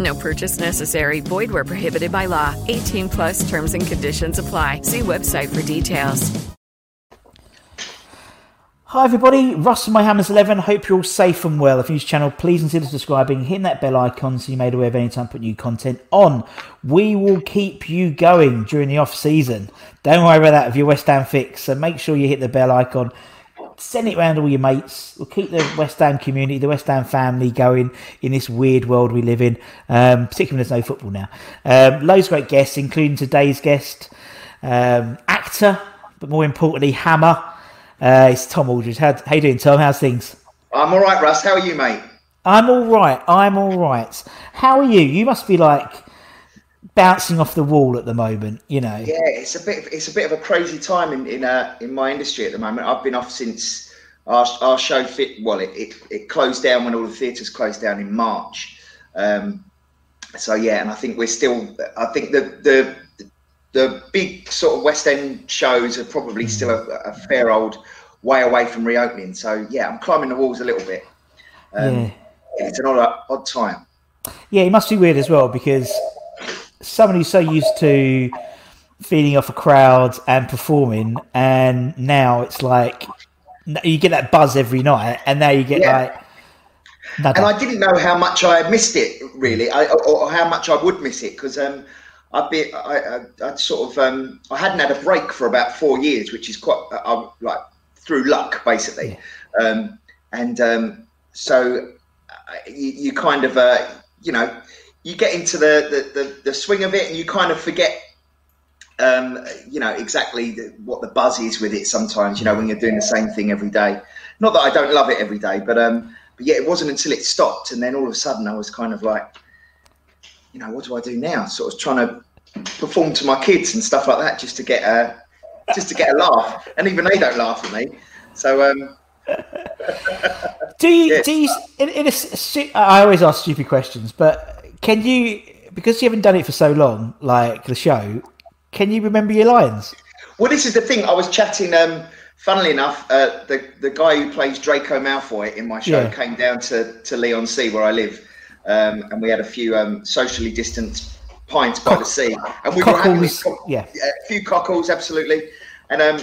No purchase necessary. Void where prohibited by law. 18 plus terms and conditions apply. See website for details. Hi everybody, Russ from My Hammers 11. Hope you're all safe and well. If you're to the channel, please consider subscribing, hitting that bell icon so you're made aware of any time I put new content on. We will keep you going during the off season. Don't worry about that with your West Ham fix. So make sure you hit the bell icon send it around all your mates. We'll keep the West Ham community, the West Ham family going in this weird world we live in, um, particularly when there's no football now. Um, loads of great guests, including today's guest, um, actor, but more importantly, hammer. Uh, it's Tom Aldridge. How, how you doing, Tom? How's things? I'm all right, Russ. How are you, mate? I'm all right. I'm all right. How are you? You must be like bouncing off the wall at the moment. You know. Yeah, it's a bit. It's a bit of a crazy time in in uh, in my industry at the moment. I've been off since our, our show fit. Well, it, it, it closed down when all the theatres closed down in March. Um, so yeah, and I think we're still. I think the the the big sort of West End shows are probably still a, a fair old way away from reopening. So yeah, I'm climbing the walls a little bit. Um, yeah. It's an odd, odd time. Yeah, it must be weird as well because somebody so used to feeding off a crowd and performing, and now it's like you get that buzz every night, and now you get yeah. like. And I didn't know how much I missed it, really, I, or, how much I would miss it, because um, I'd be, I, I would sort of, um, I hadn't had a break for about four years, which is quite, uh, like through luck, basically, yeah. um, and um, so uh, you, you, kind of, uh, you know, you get into the, the, the, the swing of it and you kind of forget um, you know exactly the, what the buzz is with it sometimes you know when you're doing the same thing every day. Not that i don't love it every day but um but yeah it wasn't until it stopped and then all of a sudden i was kind of like you know what do i do now? Sort of trying to perform to my kids and stuff like that just to get a just to get a laugh. And even they don't laugh at me. So um do you yeah. do you in, in a, i always ask stupid questions but can you, because you haven't done it for so long, like the show, can you remember your lines? Well, this is the thing. I was chatting. Um, funnily enough, uh, the the guy who plays Draco Malfoy in my show yeah. came down to to Leigh-on-Sea where I live, um, and we had a few um, socially distanced pints by the sea, and we cockles, were having this, yeah, a few cockles, absolutely, and um,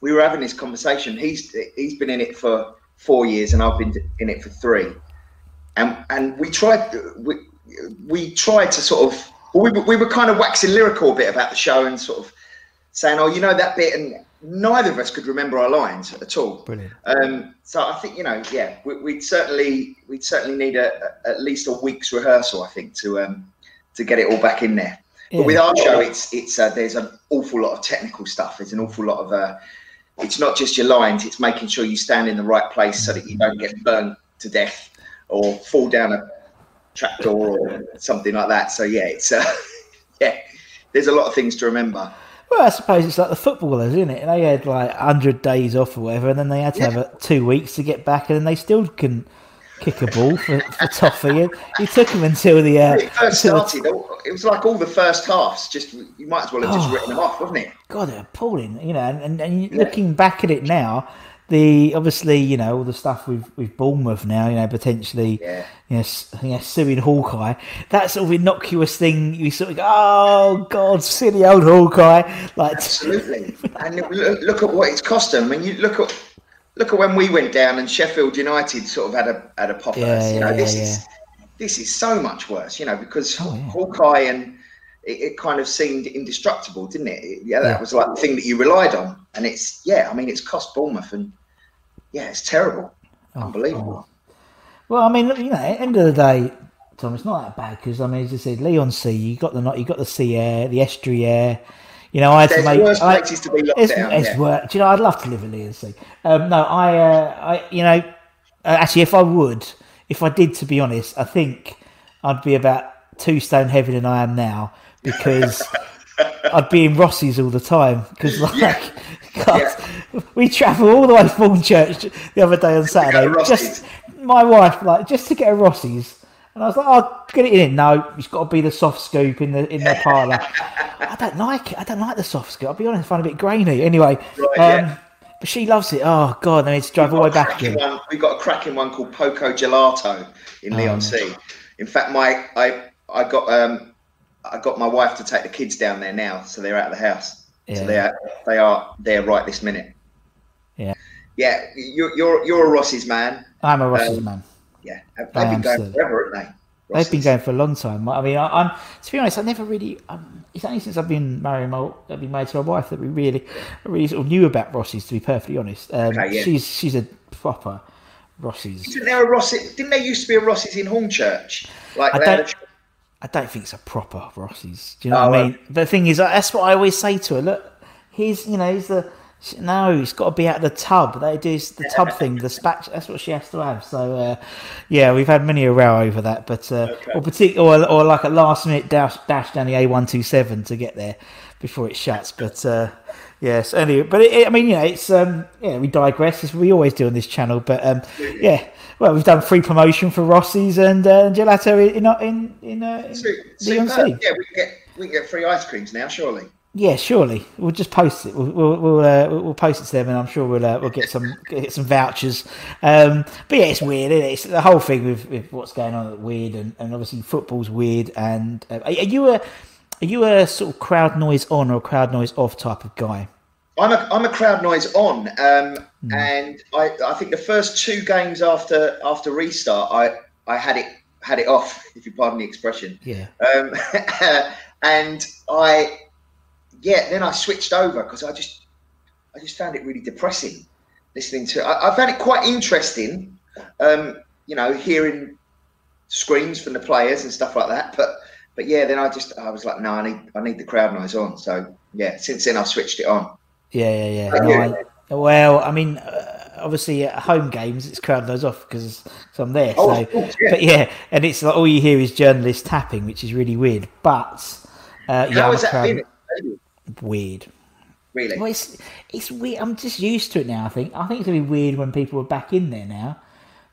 we were having this conversation. He's he's been in it for four years, and I've been in it for three, and and we tried. We, we tried to sort of well, we, we were kind of waxing lyrical a bit about the show and sort of saying, "Oh, you know that bit," and neither of us could remember our lines at all. Brilliant. Um, so I think you know, yeah, we, would certainly we'd certainly need a, a, at least a week's rehearsal, I think, to um, to get it all back in there. Yeah. But with our show, it's it's uh, there's an awful lot of technical stuff. There's an awful lot of uh, it's not just your lines; it's making sure you stand in the right place so that you don't get burned to death or fall down a trapdoor or something like that. So yeah, it's uh, yeah, there's a lot of things to remember. Well, I suppose it's like the footballers, isn't it? They had like hundred days off or whatever, and then they had to yeah. have two weeks to get back, and then they still couldn't kick a ball for, for Toffee. He, he took him until the. Uh, it first started, it was like all the first halves. Just you might as well have just oh, written them off, wasn't it? God, they're appalling. You know, and, and, and yeah. looking back at it now, the obviously you know all the stuff with with Bournemouth now, you know potentially, yeah. yes, yes, suing Hawkeye. That sort of innocuous thing, you sort of go, oh God, silly old Hawkeye. Like absolutely, and look, look at what it's cost them. When you look at look at when we went down and Sheffield United sort of had a had a pop yeah, you know, yeah, this is this is so much worse, you know, because oh, Hawkeye and it, it, kind of seemed indestructible, didn't it? Yeah, that was like the thing that you relied on, and it's yeah, I mean, it's cost Bournemouth, and yeah, it's terrible, oh, unbelievable. Oh. Well, I mean, you know, at the end of the day, Tom, it's not that bad because I mean, as you said, Leigh-on-Sea, you got the you got the sea air, the estuary air, you know, I had There's to make. Worse places to be locked it's, down. It's yeah. work. Do you know? I'd love to live in Leigh-on-Sea. Um, no, I, uh, I, you know, uh, actually, if I would, if I did, to be honest, I think I'd be about two stone heavier than I am now because I'd be in Rossi's all the time. Because like, yeah. God, yeah. We travel all the way from Church the other day on Saturday. Just my wife, like, just to get a Rossi's and I was like, oh, get it in. No, it's got to be the soft scoop in the in the parlour. I don't like it. I don't like the soft scoop. I'll be honest, I find it a bit grainy. Anyway, right, um, yeah. but she loves it. Oh God, I need to drive all the way back again. One, we've got a cracking one called Poco Gelato in Leon um, C. In fact, my I I got um I got my wife to take the kids down there now, so they're out of the house. Yeah. So they are they are there right this minute. Yeah. Yeah, you're you're you're a Rossi's man. I'm a Rossi's um, man yeah, they've been going forever, haven't they? They've been going for a long time. I mean, I, am to be honest, I never really. Um, it's only since I've been married, my, I've been married to my wife that we really, really sort of knew about Rossi's. To be perfectly honest, um, okay, yeah. she's she's a proper Rossi's. Isn't there a Rossi's? Didn't there used to be a Rossi's in Hornchurch? Like I don't, I don't think it's a proper Rossi's. Do you know oh, what I mean? Well, the thing is, that's what I always say to her. Look, he's you know he's the no, it's got to be out the tub. They do the tub thing, the spatch. That's what she has to have. So, uh, yeah, we've had many a row over that. But uh, okay. or particular, or, or, like a last minute dash dash down the A one two seven to get there before it shuts. But uh, yes, anyway. But it, it, I mean, you know, it's um, yeah, we digress as we always do on this channel. But um, yeah, well, we've done free promotion for Rossi's and uh, gelato in in in, uh, in Yeah, we can get we can get free ice creams now, surely. Yeah, surely we'll just post it. We'll we'll we'll, uh, we'll post it to them, and I'm sure we'll uh, we'll get some get some vouchers. Um, but yeah, it's weird. It? It's the whole thing with, with what's going on. Weird, and, and obviously football's weird. And uh, are you a are you a sort of crowd noise on or crowd noise off type of guy? I'm a I'm a crowd noise on, um, mm. and I I think the first two games after after restart, I I had it had it off, if you pardon the expression. Yeah. Um, and I yeah, then I switched over because I just I just found it really depressing listening to it. I, I found it quite interesting, um, you know, hearing screams from the players and stuff like that. But but yeah, then I just I was like, no, I need I need the crowd noise on. So yeah, since then I've switched it on. Yeah, yeah, yeah. No, I, well, I mean. Uh, obviously, at home games, it's crowd noise off because I'm there. Oh, so, course, yeah. but yeah, and it's like all you hear is journalists tapping, which is really weird. But uh, yeah, how has that crowd... weird. Really? Well, it's it's weird. I'm just used to it now. I think. I think it's gonna be weird when people are back in there now,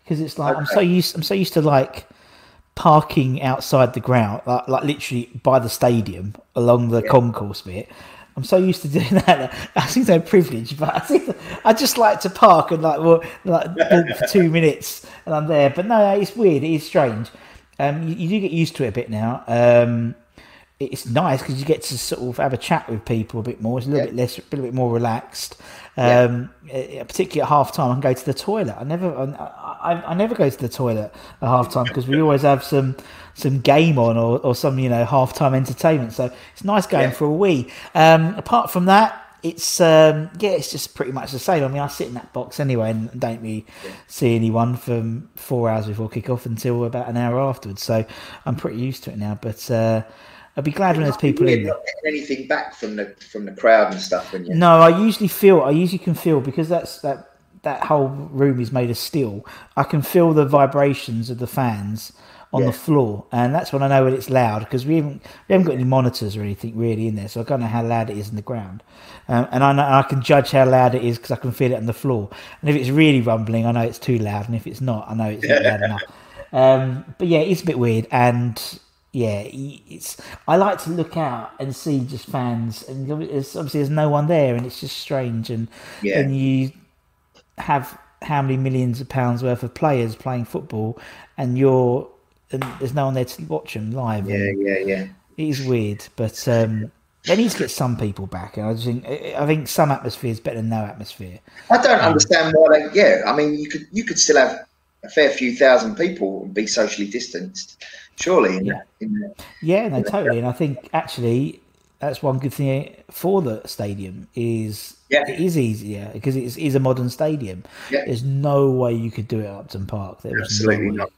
because it's like okay. I'm so used. I'm so used to like parking outside the ground, like like literally by the stadium along the yeah. concourse bit. I'm so used to doing that. I think they're privileged, but I think I just like to park and like walk, like walk for two minutes and I'm there. But no, it's weird. It is strange. Um, you, you do get used to it a bit now. Um, it's nice because you get to sort of have a chat with people a bit more. It's a little yeah. bit less, a little bit more relaxed. Um, yeah. Particularly at half time, I can go to the toilet. I never, I, I, I never go to the toilet at half time because we always have some some game on or, or some you know half time entertainment. So it's nice going yeah. for a wee. Um, apart from that. It's um, yeah, it's just pretty much the same. I mean, I sit in that box anyway, and don't really see anyone from four hours before kick off until about an hour afterwards. So I'm pretty used to it now. But uh, I'd be glad when there's people in there. anything back from the from the crowd and stuff. When you... No, I usually feel I usually can feel because that's that that whole room is made of steel. I can feel the vibrations of the fans on yeah. the floor, and that's when I know when it's loud because we haven't we haven't got any monitors or anything really in there, so I don't know how loud it is in the ground. Um, and I know, I can judge how loud it is because I can feel it on the floor. And if it's really rumbling, I know it's too loud, and if it's not, I know it's not loud enough. Um, but yeah, it's a bit weird, and yeah, it's. I like to look out and see just fans, and obviously there's no one there, and it's just strange, and yeah. and you have how many millions of pounds worth of players playing football, and you're and there's no one there to watch them live. Yeah, yeah, yeah. It is weird, but um, they need to get some people back. And I think I think some atmosphere is better than no atmosphere. I don't um, understand why they. Yeah, I mean, you could you could still have a fair few thousand people and be socially distanced, surely. In yeah, the, in the, yeah, no, totally. And I think actually that's one good thing for the stadium is yeah. it is easier because it is a modern stadium. Yeah. There's no way you could do it at Upton Park. There Absolutely no not.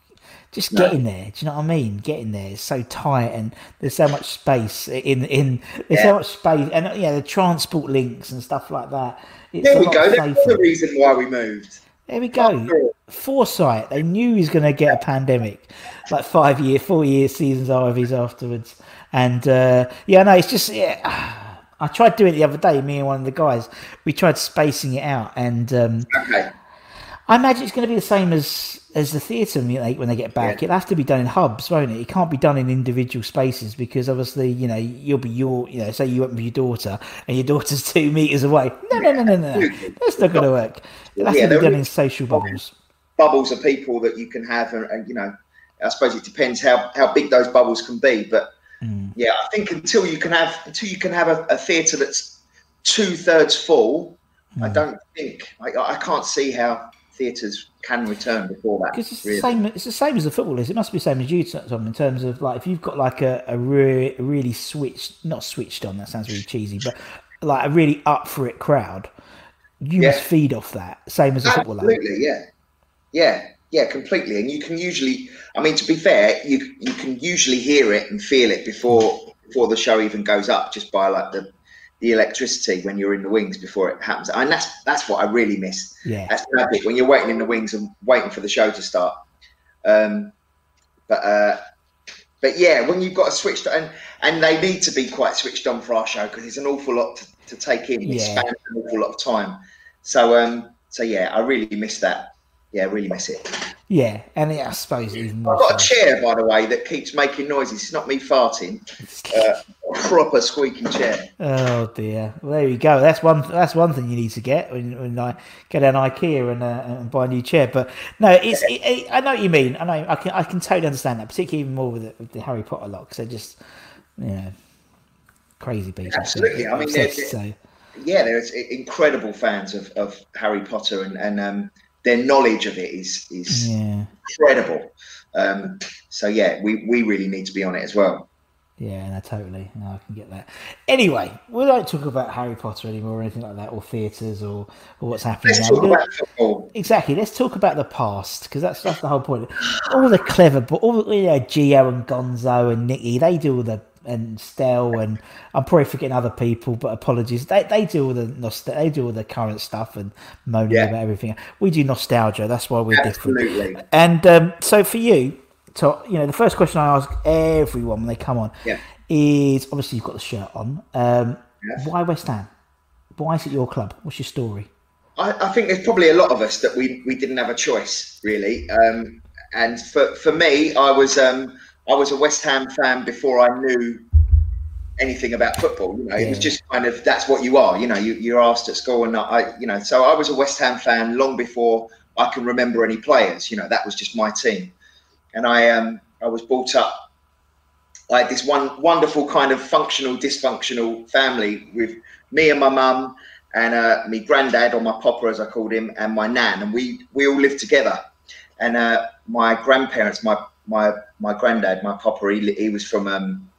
Just no. get in there. Do you know what I mean? Getting in there. It's so tight, and there's so much space in in. There's yeah. so much space, and yeah, the transport links and stuff like that. It's there we go. That's the reason why we moved. There we go. Foresight. They knew he was going to get a pandemic, like five year, four year seasons RVs afterwards. And uh, yeah, no, it's just yeah. I tried doing it the other day. Me and one of the guys, we tried spacing it out, and um, okay. I imagine it's going to be the same as as the theatre when they get back. Yeah. It'll have to be done in hubs, won't it? It can't be done in individual spaces because obviously, you know, you'll be your, you know, say you went with your daughter and your daughter's two meters away. No, no, no, no, no, no. That's not going to work. It'll have yeah, to be done in social bubbles. Bubbles of people that you can have, and, and, you know, I suppose it depends how how big those bubbles can be. But mm. yeah, I think until you can have until you can have a, a theatre that's two thirds full, mm. I don't think I, I can't see how theatres can return before that. Because it's really. the same. It's the same as the football is. It must be the same as you, Tom, in terms of like if you've got like a, a re- really switched, not switched on. That sounds really cheesy, but like a really up for it crowd. You yeah. must feed off that, same as a football. Absolutely, yeah, yeah, yeah, completely. And you can usually, I mean, to be fair, you you can usually hear it and feel it before before the show even goes up, just by like the the electricity when you're in the wings before it happens. And that's that's what I really miss. Yeah, that's magic when you're waiting in the wings and waiting for the show to start. Um, but uh, but yeah, when you've got a switch and and they need to be quite switched on for our show because it's an awful lot to, to take in. Yeah. Spans an awful lot of time. So um, so yeah, I really miss that. Yeah, really miss it. Yeah, and I suppose even more. I've got so. a chair, by the way, that keeps making noises. It's not me farting. Uh, proper squeaky chair. Oh dear. Well, there you go. That's one. That's one thing you need to get when, when I get an IKEA and, uh, and buy a new chair. But no, it's. It, it, I know what you mean. I know. I can. I can totally understand that, particularly even more with the, with the Harry Potter lot, because they're just, you know, crazy people. Absolutely. I mean, obsessed, so. yeah, there's incredible fans of, of Harry Potter, and and um, their knowledge of it is is yeah. incredible. Um, so yeah, we we really need to be on it as well. Yeah, no, totally. No, I can get that. Anyway, we don't talk about Harry Potter anymore or anything like that, or theatres, or, or what's happening Let's now. Talk about football. Exactly. Let's talk about the past because that's that's the whole point. All the clever, but all you know, Gio and Gonzo and Nicky, they do all the and Stell and I'm probably forgetting other people, but apologies. They they do all the nostal- they do all the current stuff and moaning yeah. about everything. We do nostalgia. That's why we're Absolutely. different. And um, so for you, to you know, the first question I ask everyone when they come on yeah. is obviously you've got the shirt on. Um, yes. Why West Ham? Why is it your club? What's your story? I, I, think there's probably a lot of us that we, we didn't have a choice really. Um, and for, for me, I was um, I was a West Ham fan before I knew anything about football. You know, yeah. it was just kind of that's what you are. You know, you, you're asked at school, and I, you know, so I was a West Ham fan long before I can remember any players. You know, that was just my team, and I um I was brought up. I had this one wonderful kind of functional, dysfunctional family with me and my mum and uh, my granddad or my papa, as I called him, and my nan, and we we all lived together. And uh, my grandparents, my my my granddad, my papa, he, he was from um,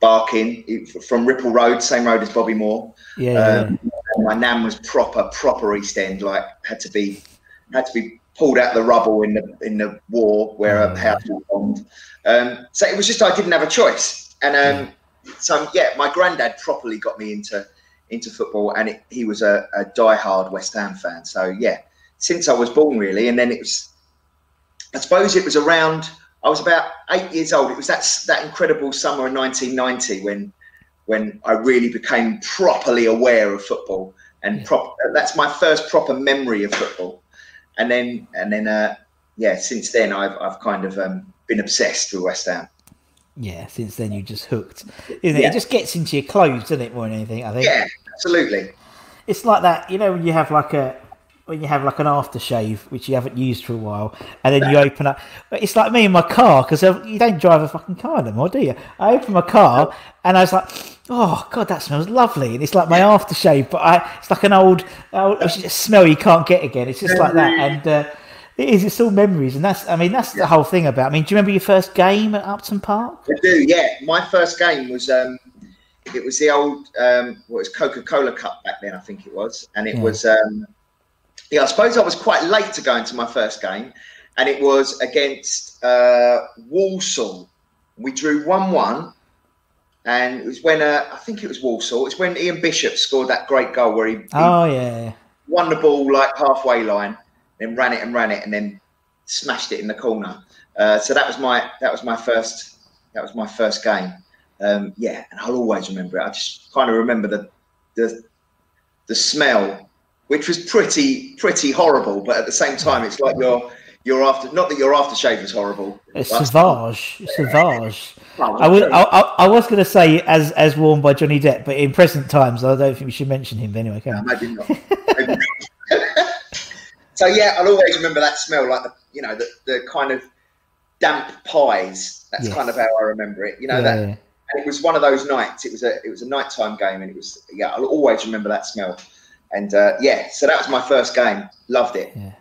Barking, he, from Ripple Road, same road as Bobby Moore. Yeah. Um, yeah. My nan was proper proper East End, like had to be had to be pulled out the rubble in the in the war where a house was bombed. Um, so it was just I didn't have a choice, and um, so yeah, my granddad properly got me into into football, and it, he was a, a die-hard West Ham fan. So yeah, since I was born, really. And then it was, I suppose it was around. I was about eight years old. It was that that incredible summer in 1990 when when I really became properly aware of football and prop, that's my first proper memory of football. And then and then uh, yeah, since then I've I've kind of um, been obsessed with West Ham. Yeah, since then you just hooked. Isn't it? Yeah. it just gets into your clothes, doesn't it, more than anything? I think. Yeah, absolutely. It's like that, you know, when you have like a when you have like an aftershave which you haven't used for a while, and then you open up. It's like me in my car because you don't drive a fucking car anymore, do you? I open my car and I was like, "Oh God, that smells lovely!" And it's like my aftershave, but I, it's like an old, old smell you can't get again. It's just like that, and uh, it is. It's all memories, and that's. I mean, that's the whole thing about. I mean, do you remember your first game at Upton Park? I do. Yeah, my first game was. Um, it was the old, um, what was Coca Cola Cup back then, I think it was, and it yeah. was. Um, yeah, I suppose I was quite late to go into my first game, and it was against uh, Walsall. We drew one-one, and it was when uh, I think it was Walsall. It's when Ian Bishop scored that great goal where he, he oh yeah won the ball like halfway line, then ran it and ran it, and then smashed it in the corner. Uh, so that was my that was my first that was my first game. Um, yeah, and I'll always remember it. I just kind of remember the the the smell which was pretty pretty horrible. But at the same time, it's like you're you're after not that your aftershave was horrible. It's Sauvage. Sauvage. I was I, I, was going to say as as worn by Johnny Depp, but in present times, I don't think we should mention him anyway. Can no, maybe not. Maybe not. so yeah, I'll always remember that smell, like the you know the, the kind of damp pies. That's yes. kind of how I remember it. You know yeah, that. Yeah. And it was one of those nights. It was a it was a nighttime game, and it was yeah. I'll always remember that smell. And uh, yeah, so that was my first game. Loved it. Yeah,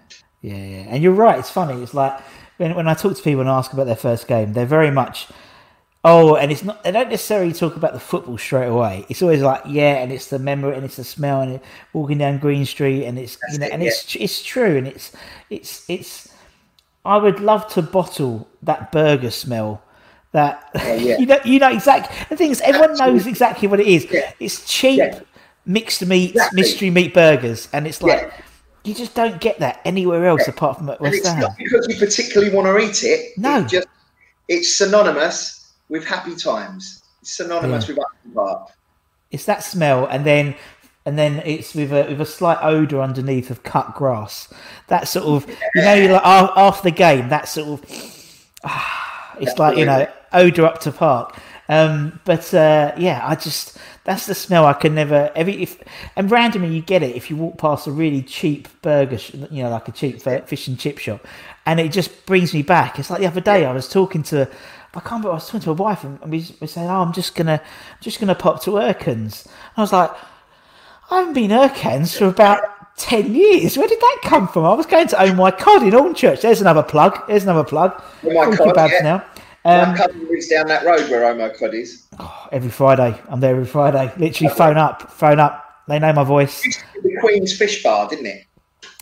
yeah, yeah. And you're right. It's funny. It's like when when I talk to people and ask about their first game, they're very much. Oh, and it's not. They don't necessarily talk about the football straight away. It's always like, yeah, and it's the memory, and it's the smell, and it, walking down Green Street, and it's That's you know, it, and yeah. it's it's true, and it's it's it's. I would love to bottle that burger smell. That oh, yeah. you know, you know exactly. The thing is, everyone Absolutely. knows exactly what it is. Yeah. It's cheap mixed meat exactly. mystery meat burgers, and it's like yeah. You just don't get that anywhere else yeah. apart from at West Ham. Not because you particularly want to eat it. No, it just it's synonymous with happy times. It's synonymous yeah. with Upton Park. It's that smell, and then and then it's with a with a slight odor underneath of cut grass. That sort of you know, like after the game, that sort of ah, it's like you know odor up to park. Um, but uh, yeah, I just that's the smell I can never every if and randomly you get it if you walk past a really cheap burger, you know, like a cheap fish and chip shop, and it just brings me back. It's like the other day I was talking to. I can't remember. I was talking to my wife, and we were saying, "Oh, I'm just gonna, just gonna pop to Erkans." I was like, "I haven't been Erkans for about ten years. Where did that come from?" I was going to own my cod in Hornchurch. There's another plug. There's another plug. Oh my God, yeah. now. Um, My cousin lives down that road where Omo Cod is. Oh, every Friday, I'm there every Friday. Literally, phone up, phone up. They know my voice. The Queen's Fish Bar, didn't it?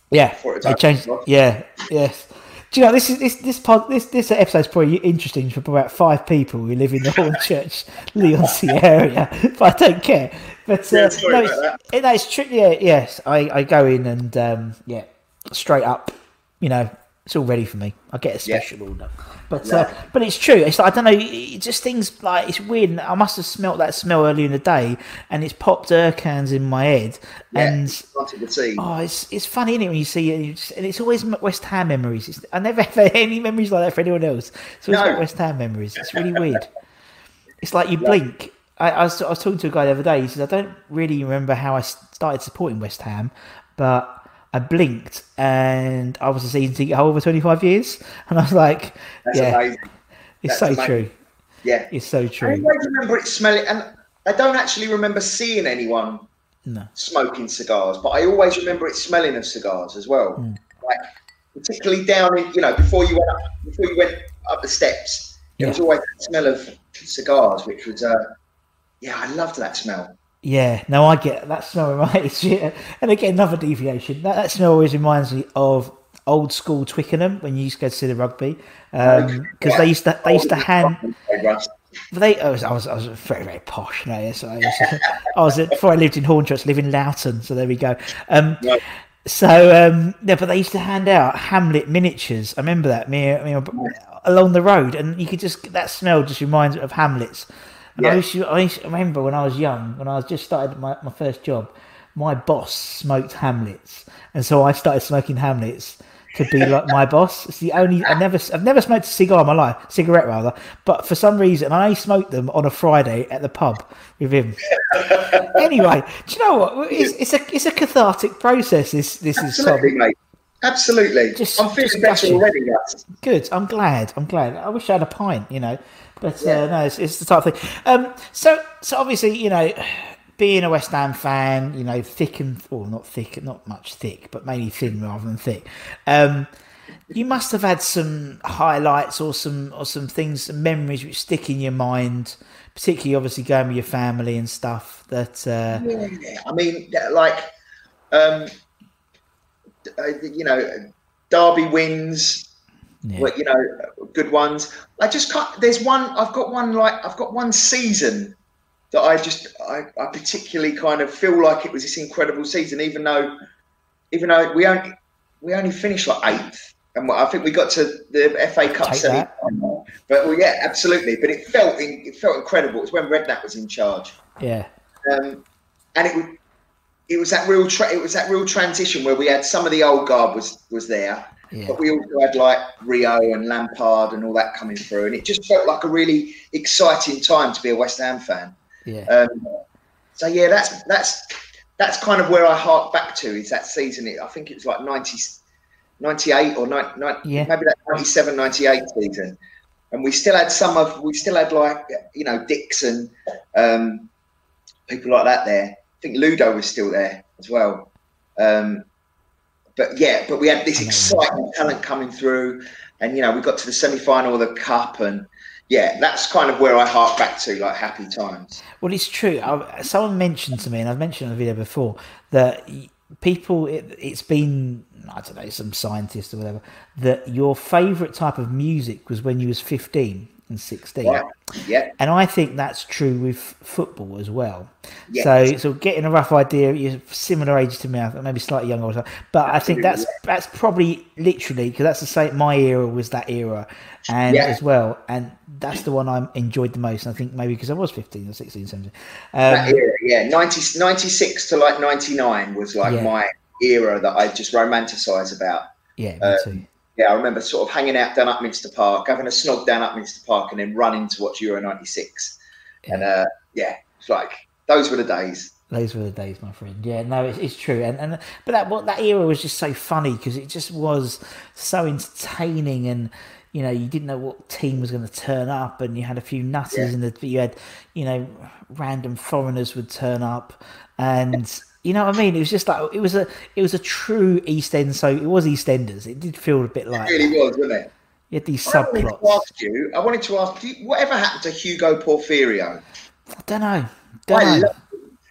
Yeah, they changed. Yeah, yes. Do you know this is this this pod, this this episode's probably interesting for about five people who live in the Hornchurch, Leigh-on-Sea area, but I don't care. But uh, yeah, no, it's, it, no, it's true. Yeah, yes, I, I go in and um, yeah, straight up, you know, it's all ready for me. I get a special yeah. order. But uh, but it's true. It's like, I don't know. It just things like it's weird. I must have smelt that smell earlier in the day, and it's popped Erkans in my head. Yeah, and oh, it's it's funny isn't it, when you see it, and it's always West Ham memories. It's, I never have any memories like that for anyone else. So It's always no. West Ham memories. It's really weird. it's like you yeah. blink. I, I, was, I was talking to a guy the other day. He says, I don't really remember how I started supporting West Ham, but I blinked and I was a season ticket holder for 25 years. And I was like, That's yeah, amazing. it's That's so amazing. true. Yeah. It's so true. I always remember it smelling, and I don't actually remember seeing anyone no. smoking cigars, but I always remember it smelling of cigars as well. Mm. Like, particularly down in, you know, before you went up, before you went up the steps, there was always the smell of cigars, which was, uh, yeah, I loved that smell. Yeah, no, I get that smell reminds yeah. And again, another deviation. That, that smell always reminds me of old school Twickenham when you used to go to see the rugby because um, yeah. they used to they used to hand. They, I was, I was, I was very, very posh. Know, so I was, I was before I lived in Hornchurch, living in Loughton. So there we go. Um, So um, yeah, but they used to hand out Hamlet miniatures. I remember that me, me along the road, and you could just that smell just reminds me of Hamlet's. Yeah. I, used to, I, used to, remember when I was young, when I was just started my, my first job, my boss smoked Hamlets, and so I started smoking Hamlets to be like my boss. It's the only I never I've never smoked a cigar in my life, cigarette rather. But for some reason, I smoked them on a Friday at the pub with him. anyway, do you know what? It's, it's, a it's a cathartic process. This this Absolutely, is mate. Absolutely. Just, I'm feeling better already. Guys. Good. I'm glad. I'm glad. I wish I had a pint. You know, but uh, yeah. uh, no, it's, it's, the type of thing. Um, so so obviously, you know being a West Ham fan, you know, thick and well, not thick, not much thick, but mainly thin rather than thick. Um, you must have had some highlights or some or some things, some memories which stick in your mind, particularly obviously going with your family and stuff. That uh... yeah, I mean, like, um, you know, Derby wins. Yeah. you know, good ones. I just can't. There's one. I've got one. Like I've got one season that I just I, I particularly kind of feel like it was this incredible season, even though even though we only we only finished like eighth, and I think we got to the FA Cup semi. But well, yeah, absolutely. But it felt it felt incredible. It was when Redknapp was in charge. Yeah. Um, and it it was that real tra- it was that real transition where we had some of the old guard was was there, yeah. but we also had like Rio and Lampard and all that coming through, and it just felt like a really exciting time to be a West Ham fan. Yeah. Um, so yeah, that's that's that's kind of where I hark back to is that season. I think it was like 90, 98 or 90, yeah. maybe that 97, 98 season. And we still had some of, we still had like, you know, Dixon, um, people like that there. I think Ludo was still there as well. Um, but yeah, but we had this exciting talent coming through. And, you know, we got to the semi final of the Cup and, yeah, that's kind of where I hark back to, like happy times. Well, it's true. I, someone mentioned to me, and I've mentioned in the video before, that people, it, has been, I don't know, some scientist or whatever, that your favourite type of music was when you was 15 and 16. Yeah. yeah. And I think that's true with football as well. So, so getting a rough idea, you're similar age to me, maybe slightly younger, but Absolutely, I think that's yeah. that's probably literally because that's the same. My era was that era, and yeah. as well, and that's the one I enjoyed the most. I think maybe because I was 15 or 16, 17. Um, era, yeah, 90, 96 to like 99 was like my era that I just romanticize about. Yeah, me um, too yeah, I remember sort of hanging out down Upminster Park, having a snog down Upminster Park, and then running to watch Euro '96. Yeah. And uh, yeah, it's like those were the days. Those were the days, my friend. Yeah, no, it's, it's true. And and but that what that era was just so funny because it just was so entertaining and you know, you didn't know what team was going to turn up, and you had a few nutters, yeah. in the you had, you know, random foreigners would turn up, and you know what I mean? It was just like it was a it was a true East End. So it was EastEnders. It did feel a bit like it really that. was, wasn't it? You had these I subplots. Wanted ask you, I wanted to ask you, whatever happened to Hugo Porfirio? I don't know. Don't I know.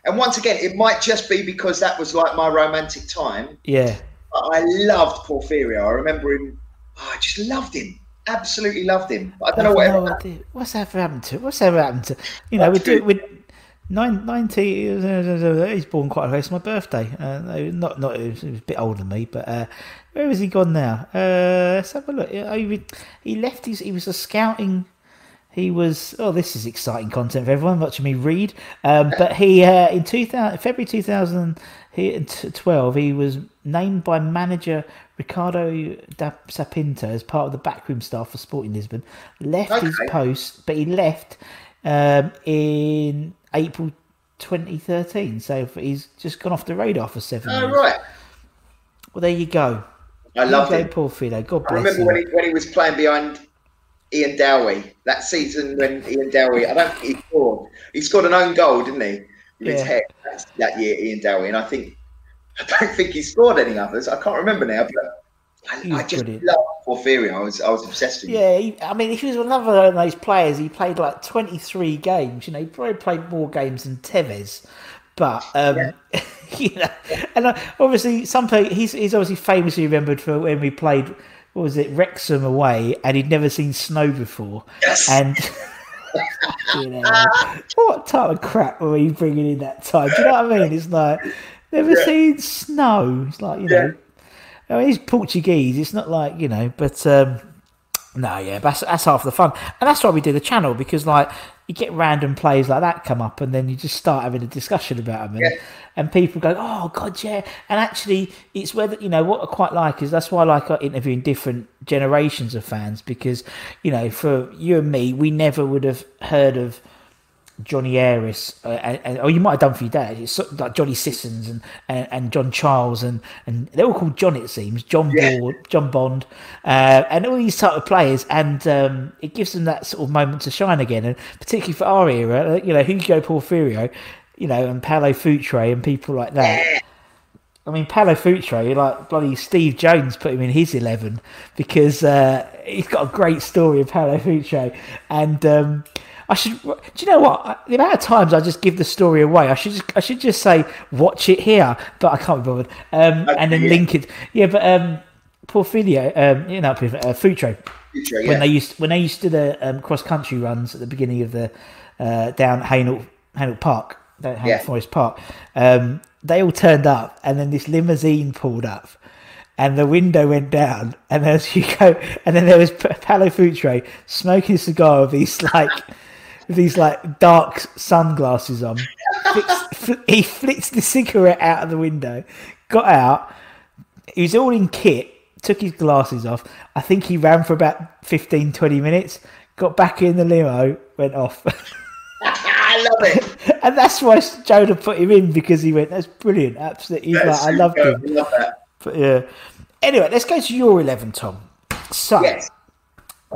and once again, it might just be because that was like my romantic time. Yeah. I loved Porfirio. I remember him. Oh, I just loved him. Absolutely loved him. I don't I know what. No What's ever happened to? What's ever happened to? You know, we do. We Nine, 90, he's born quite close to my birthday. Uh, not, not, he was a bit older than me, but uh, where has he gone now? Uh, let's have a look. He, he left his, he was a scouting, he was, oh, this is exciting content for everyone, watching me read. Um, but he, uh, in 2000, February 2012, he was named by manager Ricardo da Sá Pinto as part of the backroom staff for Sporting Lisbon. Left okay. his post, but he left um, in April 2013. So he's just gone off the radar for seven oh, years. right. Well, there you go. I love it. Porfirio. God bless I remember him. when he, when he was playing behind Ian Dowie that season when Ian Dowie, I don't think he scored. He scored an own goal, didn't he? With yeah. his head that year, Ian Dowie. And I think, I don't think he scored any others. I can't remember now, but I, I just brilliant. love Porfirio. I was I was obsessed with. Him. Yeah, he, I mean, he was another one of those players. He played like twenty three games. You know, he probably played more games than Tevez, but um, yeah. you know, and uh, obviously, some he's he's obviously famously remembered for when we played. What was it, Wrexham away, and he'd never seen snow before, yes. and. you know, what type of crap were you bringing in that time? Do you know what I mean? It's like never yeah. seen snow. It's like you know, I mean, he's Portuguese. It's not like you know, but um, no, yeah, that's that's half the fun, and that's why we do the channel because like you get random plays like that come up, and then you just start having a discussion about them, and, yeah. and people go, "Oh God, yeah!" And actually, it's whether you know what I quite like is that's why I like interviewing different generations of fans because you know, for you and me, we never would have heard of Johnny Harris, uh, and, and, or you might have done for your dad. It's like Johnny Sissons and, and, and, John Charles, and, and they're all called John. It seems John yeah. Bond, John Bond, uh, and all these type of players, and um, it gives them that sort of moment to shine again. And particularly for our era, uh, you know, Hugo Porfirio, you know, and Paulo Futre and people like that. I mean, Paulo Futre, like bloody Steve Jones put him in his 11 because uh, he's got a great story of Paulo Futre. And um, I should. Do you know what? The amount of times I just give the story away, I should. Just, I should just say, "Watch it here," but I can't be bothered. Um, and then yeah. link it. Yeah, but um, Porfirio, um, you know, uh, Futre, yeah. when they used when they used to the um, cross country runs at the beginning of the uh, down Hainault Hainault Park, down Hainault yeah. Forest Park, um, they all turned up, and then this limousine pulled up and the window went down, and as you go, and then there was Paulo Futre smoking a cigar with these like with these like dark sunglasses on. Flicks, he flicked the cigarette out of the window, got out. He was all in kit, took his glasses off. I think he ran for about 15, 20 minutes, got back in the limo, went off. I love it. and that's why Jonah put him in because he went, that's brilliant. Absolutely. He's like, I loved him. Love that. But yeah. Anyway, let's go to your 11, Tom. So, yes.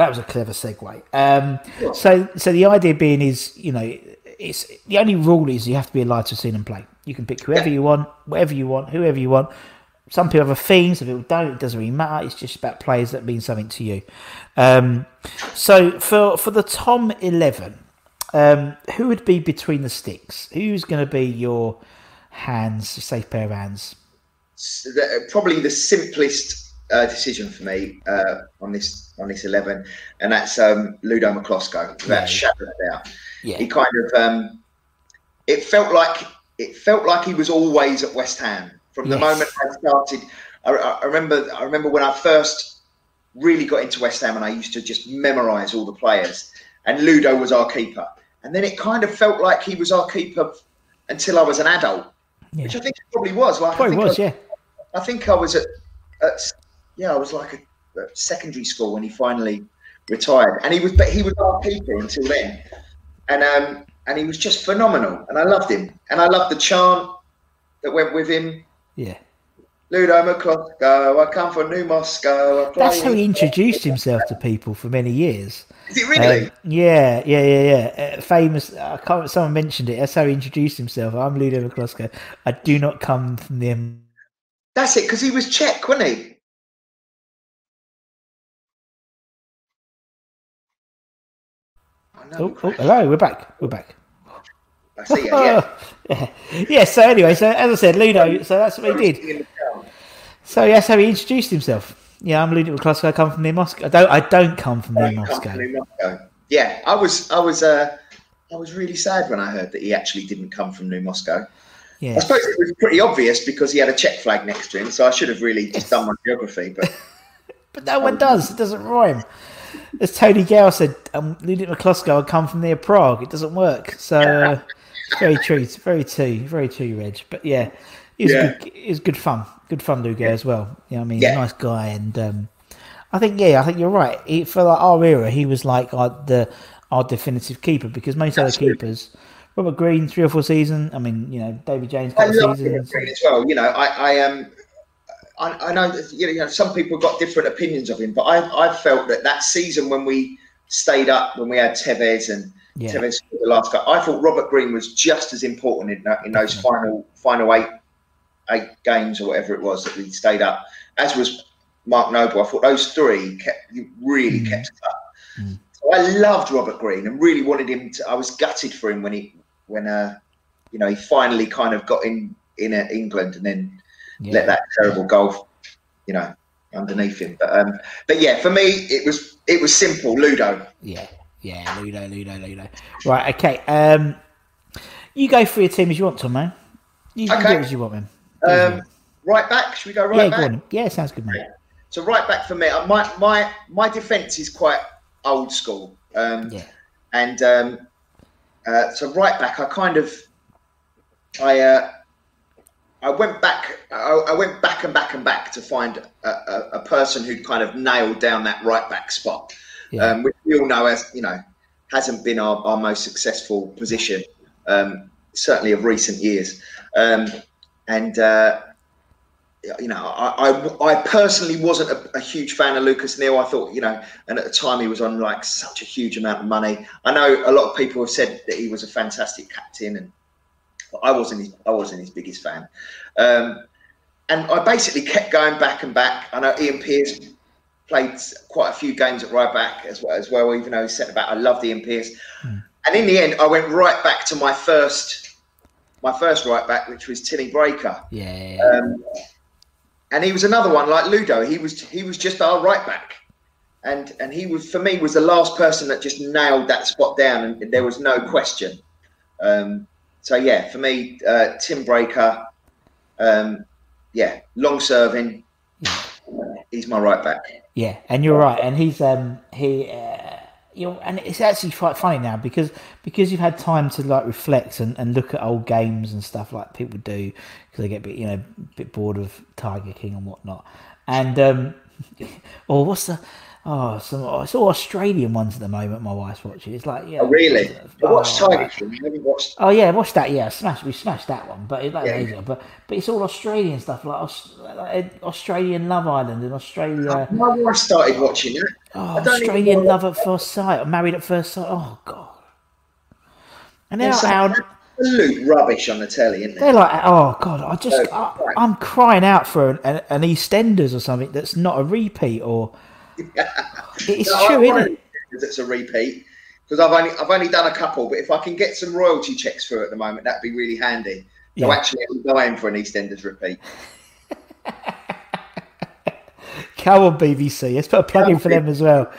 That was a clever segue. Um, So, so the idea being is, you know, it's the only rule is you have to be alive to see them play. You can pick whoever yeah. you want, whatever you want, whoever you want. Some people have a theme, some people don't. It doesn't really matter. It's just about players that mean something to you. Um, so for for the Tom eleven, um, who would be between the sticks? Who's going to be your hands, safe pair of hands? Probably the simplest uh, decision for me uh, on this on this eleven, and that's um, Ludo Miklosko without yeah. shadow of doubt. Yeah. He kind of um, it felt like it felt like he was always at West Ham from the yes. moment I started. I, I, remember I remember when I first really got into West Ham, and I used to just memorise all the players, and Ludo was our keeper, and then it kind of felt like he was our keeper until I was an adult, yeah. which I think it probably was. Like probably I was, I, yeah. I think I was at, at yeah, I was like a secondary school when he finally retired, and he was, but he was our keeper until then, and um, and he was just phenomenal, and I loved him, and I loved the chant that went with him. Yeah. Ludo Miklosko, I come from New Moscow. That's how he introduced himself to people for many years. Is it really? Um, yeah, yeah, yeah, yeah. Uh, famous. I can't. Someone mentioned it. That's how he introduced himself. I'm Ludo Miklosko. I do not come from the. That's it, because he was Czech, wasn't he? Oh, oh, hello, we're back. We're back. I see you, yeah. yeah. yeah. So anyway, so as I said, Ludo. So that's what he did. So that's how he introduced himself. Yeah, I'm Ludo Miklosko. I come from near Moscow. I don't. I don't come from near Moscow. From Moscow. Yeah, I was. I was. Uh, I was really sad when I heard that he actually didn't come from New Moscow. Yeah. I suppose it was pretty obvious because he had a Czech flag next to him, so I should have really just done my geography. But but no one does. It doesn't rhyme as Tony Gale said, um, Ludwig Miklosko come from near Prague. It doesn't work. So uh, very true. Very true. Very true, Reg. But yeah, it was, yeah. Good, it was good fun. Good fun, Ludo, yeah. as well. You know I mean? Yeah. Nice guy. And um, I think, yeah, I think you're right. He, for like our era, he was like our, the our definitive keeper because most other keepers. Robert Green, three or four seasons. I mean, you know, David James, couple seasons. as well. You know, I, I um, I, I know that you know some people got different opinions of him, but I I felt that that season when we stayed up when we had Tevez and yeah. Tevez the last guy, I thought Robert Green was just as important in, in those yeah. final final eight eight games or whatever it was that we stayed up, as was Mark Noble. I thought those three kept really mm. kept up. Mm. So I loved Robert Green and really wanted him to. I was gutted for him when he when uh you know he finally kind of got in in uh, England and then yeah. let that terrible goal, you know, underneath him. But um, but yeah, for me, it was it was simple. Ludo. Yeah, yeah, Ludo, Ludo, Ludo. Right, okay. Um, you go for your team as you want, Tom, man. You can okay. do as you want, man. Um, right back. Should we go right yeah, back? Go. Yeah, sounds good, mate. So right back for me. uh, My my my defence is quite old school. Um, Yeah. And um, uh, so right back, I kind of I uh, I went back. I, I went back and back and back to find a, a, a person who'd kind of nailed down that right back spot, Yeah. um, which we all know as you know hasn't been our, our most successful position, um, certainly of recent years. Um, and uh, you know, I, I, I personally wasn't a, a huge fan of Lucas Neill. I thought, you know, and at the time he was on like such a huge amount of money. I know a lot of people have said that he was a fantastic captain, and I wasn't his, I wasn't his biggest fan. Um, and I basically kept going back and back. I know Ian Pearce played quite a few games at right back as well, as well even though he said about I loved Ian Pearce. And in the end, I went right back to my first, my first right back, which was Timmy Breacker. Yeah. Um, and he was another one like Ludo. He was he was just our right back, and and he was for me was the last person that just nailed that spot down, and there was no question. Um, so yeah, for me, uh, Tim Breacker, um, yeah, long serving. He's my right back. Yeah, and you're right, and he's um he uh, you know, and it's actually quite funny now because because you've had time to like reflect and, and look at old games and stuff like people do because they get a bit you know a bit bored of Tiger King and whatnot, and um or what's the oh some oh, it's all Australian ones at the moment. My wife's watching. It's like yeah, Oh, really? I uh, watched oh, Tiger King. Haven't watched. Oh yeah, watch that. Yeah, smash. We smashed that one, but it, that Yeah. But but it's all Australian stuff, like, like Australian Love Island and Australia. Oh, my wife started watching it. Oh, I don't even Australian Love at First Sight, or Married at First Sight. Oh god. And they're like, out, absolute rubbish on the telly, isn't there? they're like, oh god, I just, Oh, I, right. I'm crying out for an, an, an EastEnders or something that's not a repeat, or it's No, true, isn't it? It's a repeat because I've only I've only done a couple, but if I can get some royalty checks through at the moment, that'd be really handy. So Yeah. actually, I'm going for an EastEnders repeat. Come on, BBC. Let's put a plug in for them as well.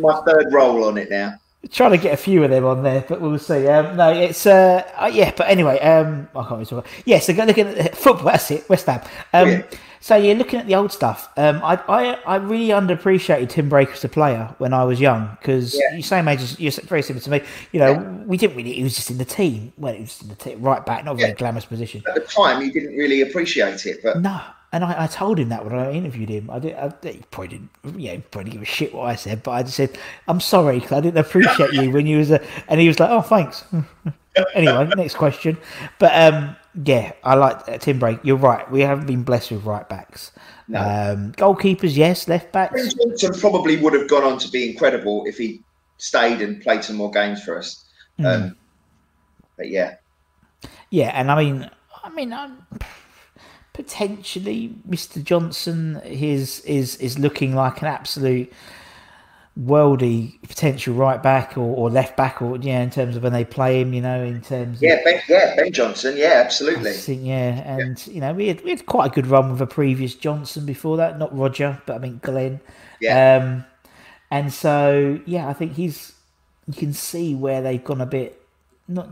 My third role on it now. trying to get a few of them on there, but we'll see. Um, no, it's uh, uh, yeah, but anyway, um, I can't talk. About. Yeah, so looking at football. That's it, West Ham. Um, Yeah. So you're looking at the old stuff. Um, I, I I really underappreciated Tim Breacker as a player when I was young because Yeah. you same age as you're very similar to me. You know, we didn't really. He was just in the team. Well, he was in the team, right back, not a very glamorous position. At the time, you didn't really appreciate it, but No, and I, I told him that when I interviewed him. I did. I, he probably didn't. Yeah, he probably didn't give a shit what I said, but I just said, "I'm sorry because I didn't appreciate you when you was a." And he was like, "Oh, thanks." anyway, next question. But um, yeah, I like uh, Tim Break. You're right. We haven't been blessed with right backs. No. Um, goalkeepers, yes. Left backs, Johnson probably would have gone on to be incredible if he stayed and played some more games for us. Hmm. Um, but yeah, yeah. And I mean, I mean, um, potentially Mr. Johnson is is is looking like an absolute worldy potential right back or, or left back or yeah in terms of when they play him you know in terms of yeah, Ben, yeah, Ben Johnson, yeah, absolutely. I think, yeah and you know we had we had quite a good run with a previous Johnson before that not Roger but I mean Glenn Yeah. um and so yeah I think he's you can see where they've gone a bit not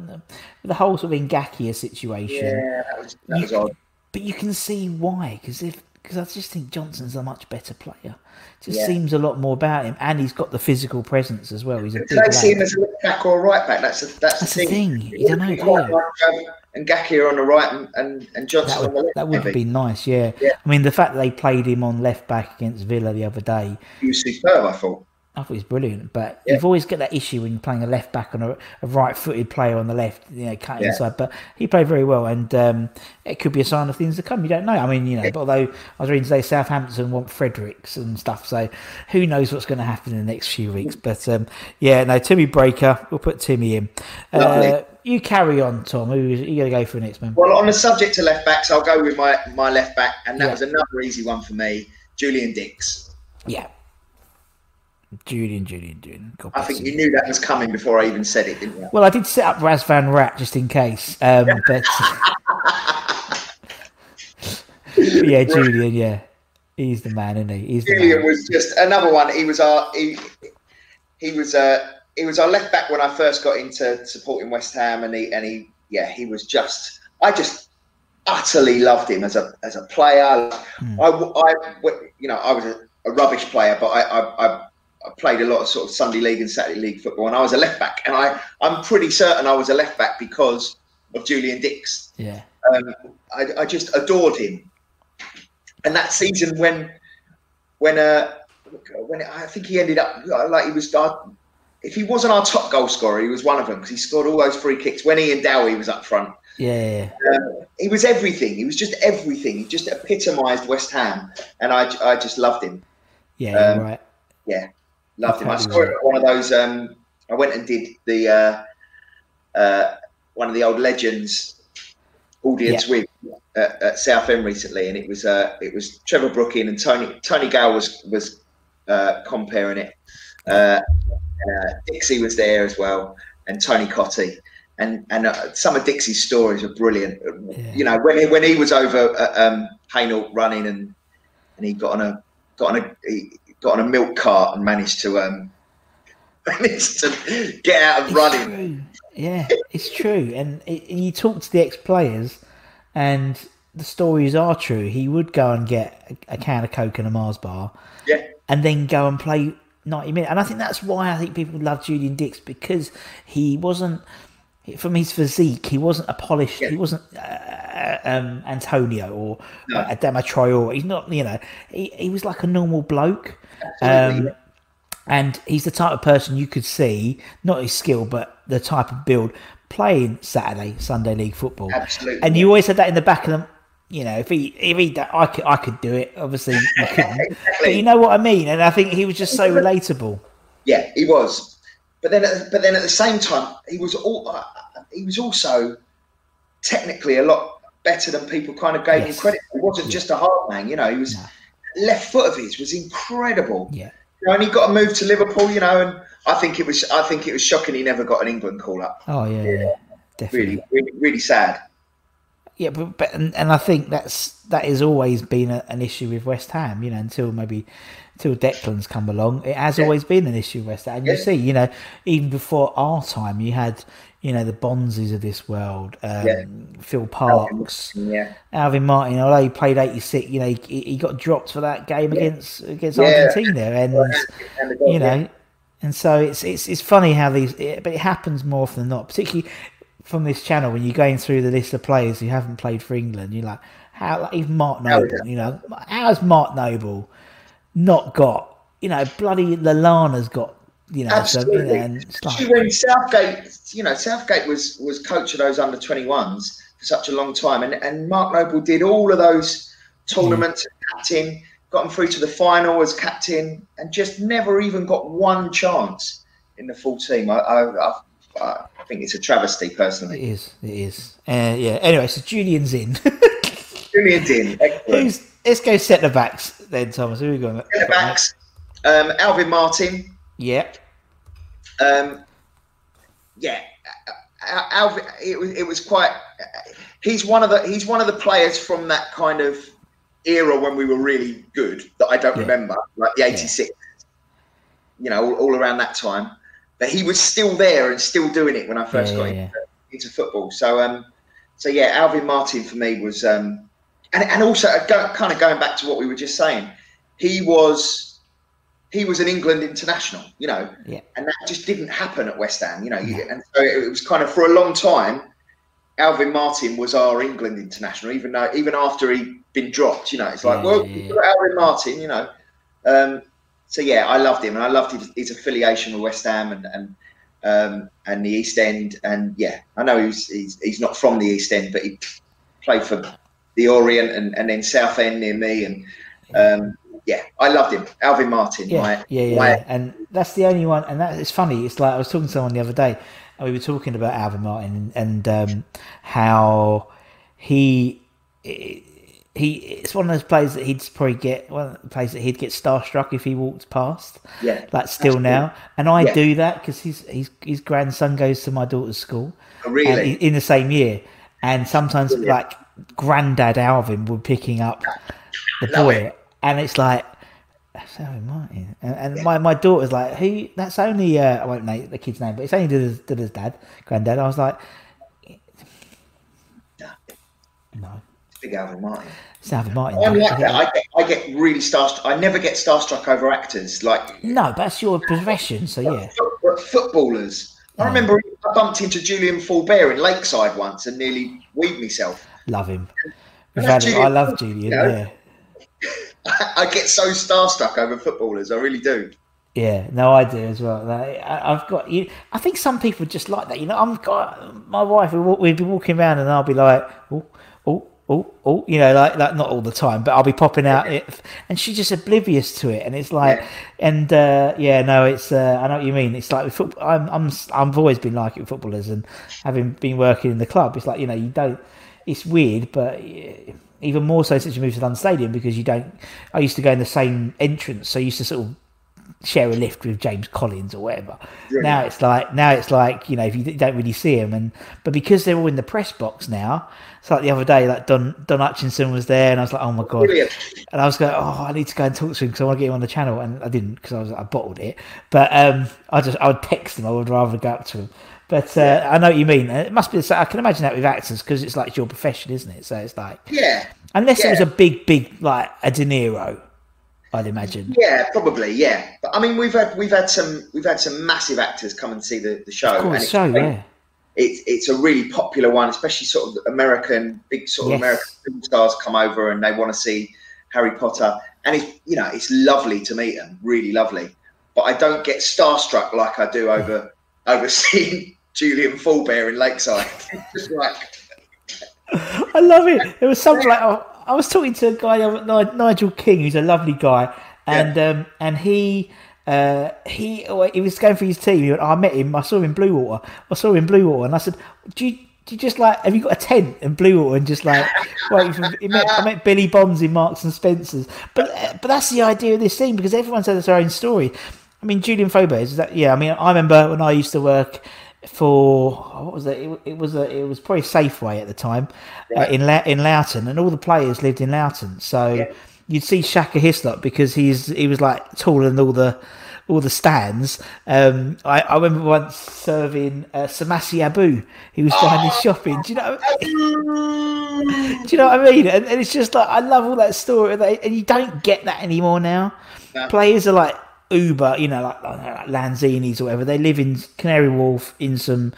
the whole sort of Ngakia situation Yeah, that was that you, odd. but you can see why because if because I just think Johnson's a much better player. Just Yeah. seems a lot more about him, and he's got the physical presence as well. He's a they see him as a left back or a right back? That's a, that's, That's the thing. thing. You don't know, It do would be you? quite nice to have And on the right and, and, and Johnson That on the would left. that would have maybe. been nice, yeah. Yeah. I mean, the fact that they played him on left back against Villa the other day, He was superb, I thought. I thought it was brilliant. But Yeah. you've always got that issue when you're playing a left back on a, a right-footed player on the left, you know, cutting Yeah. inside. But he played very well, and um, it could be a sign of things to come. You don't know. I mean, you know. But although I was reading today, Southampton want Fredericks and stuff, so who knows what's going to happen in the next few weeks? But um, yeah, no, Timmy Breacker. We'll put Timmy in. Uh, you carry on, Tom. Who are you going to go for next, man? Well, on the subject of left backs, I'll go with my, my left back, and that Yeah. was another easy one for me, Julian Dicks. Yeah. Julian, Julian, Julian. God I think you knew that was coming before I even said it, didn't you? Well, I did set up Razvan Rat just in case. Um, but yeah, Julian, yeah. He's the man, isn't he? He's the Julian was just another one. He was our he, he was uh he was our left back when I first got into supporting West Ham, and he and he yeah he was just I just utterly loved him as a as a player. Mm. I, I, you know, I was a, a rubbish player, but I, I, I played a lot of sort of Sunday league and Saturday league football, and I was a left back, and I I'm pretty certain I was a left back because of Julian Dicks. Yeah, um, I, I just adored him, and that season when when uh when I think he ended up like he was if he wasn't our top goal scorer, he was one of them because he scored all those free kicks when Ian Dowie was up front. Yeah, um, he was everything. He was just everything. He just epitomised West Ham, and I, I just loved him. Yeah, um, right. Yeah, loved him. I scored one of those. Um, I went and did the uh, uh, one of the old legends audience yeah. with at, at Southend recently, and it was uh, it was Trevor Brooking and Tony Tony Gale was was uh, comparing it. Uh, uh, Dixie was there as well, and Tony Cottee. And and uh, some of Dixie's stories are brilliant. Yeah. You know, when he, when he was over at um, Hainault running and and he got on a got on a he got on a milk cart and managed to um managed to get out of it's running. True. Yeah, it's true. And, it, you talk to the ex players, and the stories are true. He would go and get a, a can of Coke and a Mars bar, yeah, and then go and play 90 minutes. And I think that's why I think people love Julian Dicks because he wasn't, from his physique, he wasn't a polished, yeah. he wasn't uh, um, Antonio or no. uh, Adama Traore. He's not, you know, he, he was like a normal bloke. Um, and he's the type of person you could see, not his skill, but the type of build playing Saturday, Sunday league football. Absolutely. And you always had that in the back of them you know, if he if he that I could I could do it. Obviously, you couldn't. exactly. But you know what I mean. And I think he was just so relatable. Yeah, he was. But then, but then at the same time, he was all uh, he was also technically a lot better than people kind of gave yes. him credit. He wasn't yeah. just a hard man. You know, he was no. left foot of his was incredible. Yeah. You know, and he got a move to Liverpool. You know, and I think it was I think it was shocking he never got an England call up. Oh yeah, yeah. yeah. definitely. Really, really, really sad yeah, but, but and, and I think that's that has always been a, an issue with West Ham. You know, until maybe until Declan's come along, it has yeah. always been an issue with West Ham. And you see, you know, even before our time, you had you know the Bonzes of this world, um, yeah. Phil Parkes, Alvin, yeah. Alvin Martin. Although he played eighty six, you know, he, he, got dropped for that game against against Argentina, and, and you know. And so it's it's it's funny how these, it, but it happens more often than not. Particularly from this channel when you're going through the list of players who haven't played for England, you're like, how like even Mark Noble, you know, how's Mark Noble not got, you know, bloody Lallana's got, you know, Absolutely. You know, and like, when Southgate, you know, Southgate was was coach of those under 21s for such a long time, and and Mark Noble did all of those tournaments, yeah. captain, got them through to the final as captain, and just never even got one chance in the full team. I, I, I I think it's a travesty, personally. It is. It is. Uh, yeah. Anyway, so Julian's in. In. Who's, let's go centre backs then, Thomas. Who are we going? Centre backs. Um, Alvin Martin. Yeah. Um, yeah. Alvin. It was. It was quite. He's one of the. He's one of the players from that kind of era when we were really good that I don't yeah. remember, like the '86. Yeah. You know, all, all around that time but he was still there and still doing it when I first yeah, got into, into, football. So, um, so yeah, Alvin Martin for me was, um, and and also uh, go, kind of going back to what we were just saying, he was he was an England international, you know, yeah. and that just didn't happen at West Ham, you know, and so it was kind of for a long time. Alvin Martin was our England international, even though even after he'd been dropped, you know, it's like, well, Alvin Martin, you know. Um, so yeah, I loved him, and I loved his, his affiliation with West Ham and and um, and the East End. And yeah, I know he's, he's he's not from the East End, but he played for the Orient and, and then Southend near me. And um, yeah, I loved him, Alvin Martin. Yeah, my, yeah, yeah, my... yeah, And that's the only one. And that it's funny. It's like I was talking to someone the other day, and we were talking about Alvin Martin and, and um, how he. He it's one of those plays that he'd probably get one of the plays that he'd get starstruck if he walked past. Yeah, like still now, and I yeah. do that because his his his grandson goes to my daughter's school. Oh, really? in the same year, and sometimes Brilliant. like granddad Alvin would picking up the boy, it. and it's like. That's Alvin Martin, and, and yeah. my, my daughter's like, "Who? That's only uh, I won't name the kid's name, but it's only Dida's, Dida's dad, granddad." I was like, "No, Big Alvin Martin. It's Alvin Martin. I'm like that. I get, I get really starstruck. I never get starstruck over actors. Like no, but that's your profession. So yeah, footballers. I remember I bumped into Julien Faubert in Lakeside once and nearly weed myself. Love him. I love Julian. You know, yeah. I get so starstruck over footballers. I really do. Yeah, no, I do as well. I've got you. I think some people just like that. You know, I'm got my wife. We'd be walking around, and I'll be like, oh, oh, oh, oh. You know, like like not all the time, but I'll be popping out, it, and she's just oblivious to it. And it's like, yeah. and uh, yeah, no, it's. Uh, I know what you mean. It's like with football. I'm, I'm, I've always been like it with footballers, and having been working in the club, it's like you know, you don't. It's weird, but even more so since you moved to London Stadium because you don't. I used to go in the same entrance, so I used to sort of share a lift with James Collins or whatever. Yeah. Now it's like now it's like you know if you don't really see him, and but because they're all in the press box now. It's like the other day, like Don Don Hutchinson was there, and I was like, oh my god, Brilliant. and I was going, oh, I need to go and talk to him because I want to get him on the channel, and I didn't because I was I bottled it, but um, I just I would text him. I would rather go up to him. But uh, yeah. I know what you mean. It must be. I can imagine that with actors because it's like your profession, isn't it? So it's like yeah. Unless yeah. it was a big, big like a De Niro, I'd imagine. Yeah, probably. Yeah, but I mean, we've had we've had some we've had some massive actors come and see the, the show. Of course, show, yeah. It's it's a really popular one, especially sort of American big sort of yes. American film stars come over and they want to see Harry Potter, and it's you know it's lovely to meet them, really lovely. But I don't get starstruck like I do over over seeing Julien Faubert in Lakeside. Just like. I love it. It was something like oh, I was talking to a guy, Nigel King, who's a lovely guy, and yeah. um, and he. Uh, he oh, he was going for his team. Went, oh, I met him. I saw him in Bluewater. I saw him in Bluewater, and I said, "Do you, do you just like have you got a tent in Bluewater and just like waiting for?" Met, I met Billy Bonds in Marks and Spencers, but but that's the idea of this thing because everyone says their own story. I mean, Julian is that yeah. I mean, I remember when I used to work for what was it? It, it was a it was probably Safeway at the time uh, right. uh, in La- in Loughton, and all the players lived in Loughton. So yeah. you'd see Shaka Hislop because he's he was like taller than all the all the stands. Um, I, I remember once serving uh, Samassi Abou. He was oh, his shopping. Do you know? Do you know what I mean? And, and, it's just like I love all that story, and you don't get that anymore now. No. Players are like Uber, you know, like, like Lanzini's or whatever. They live in Canary Wharf in some,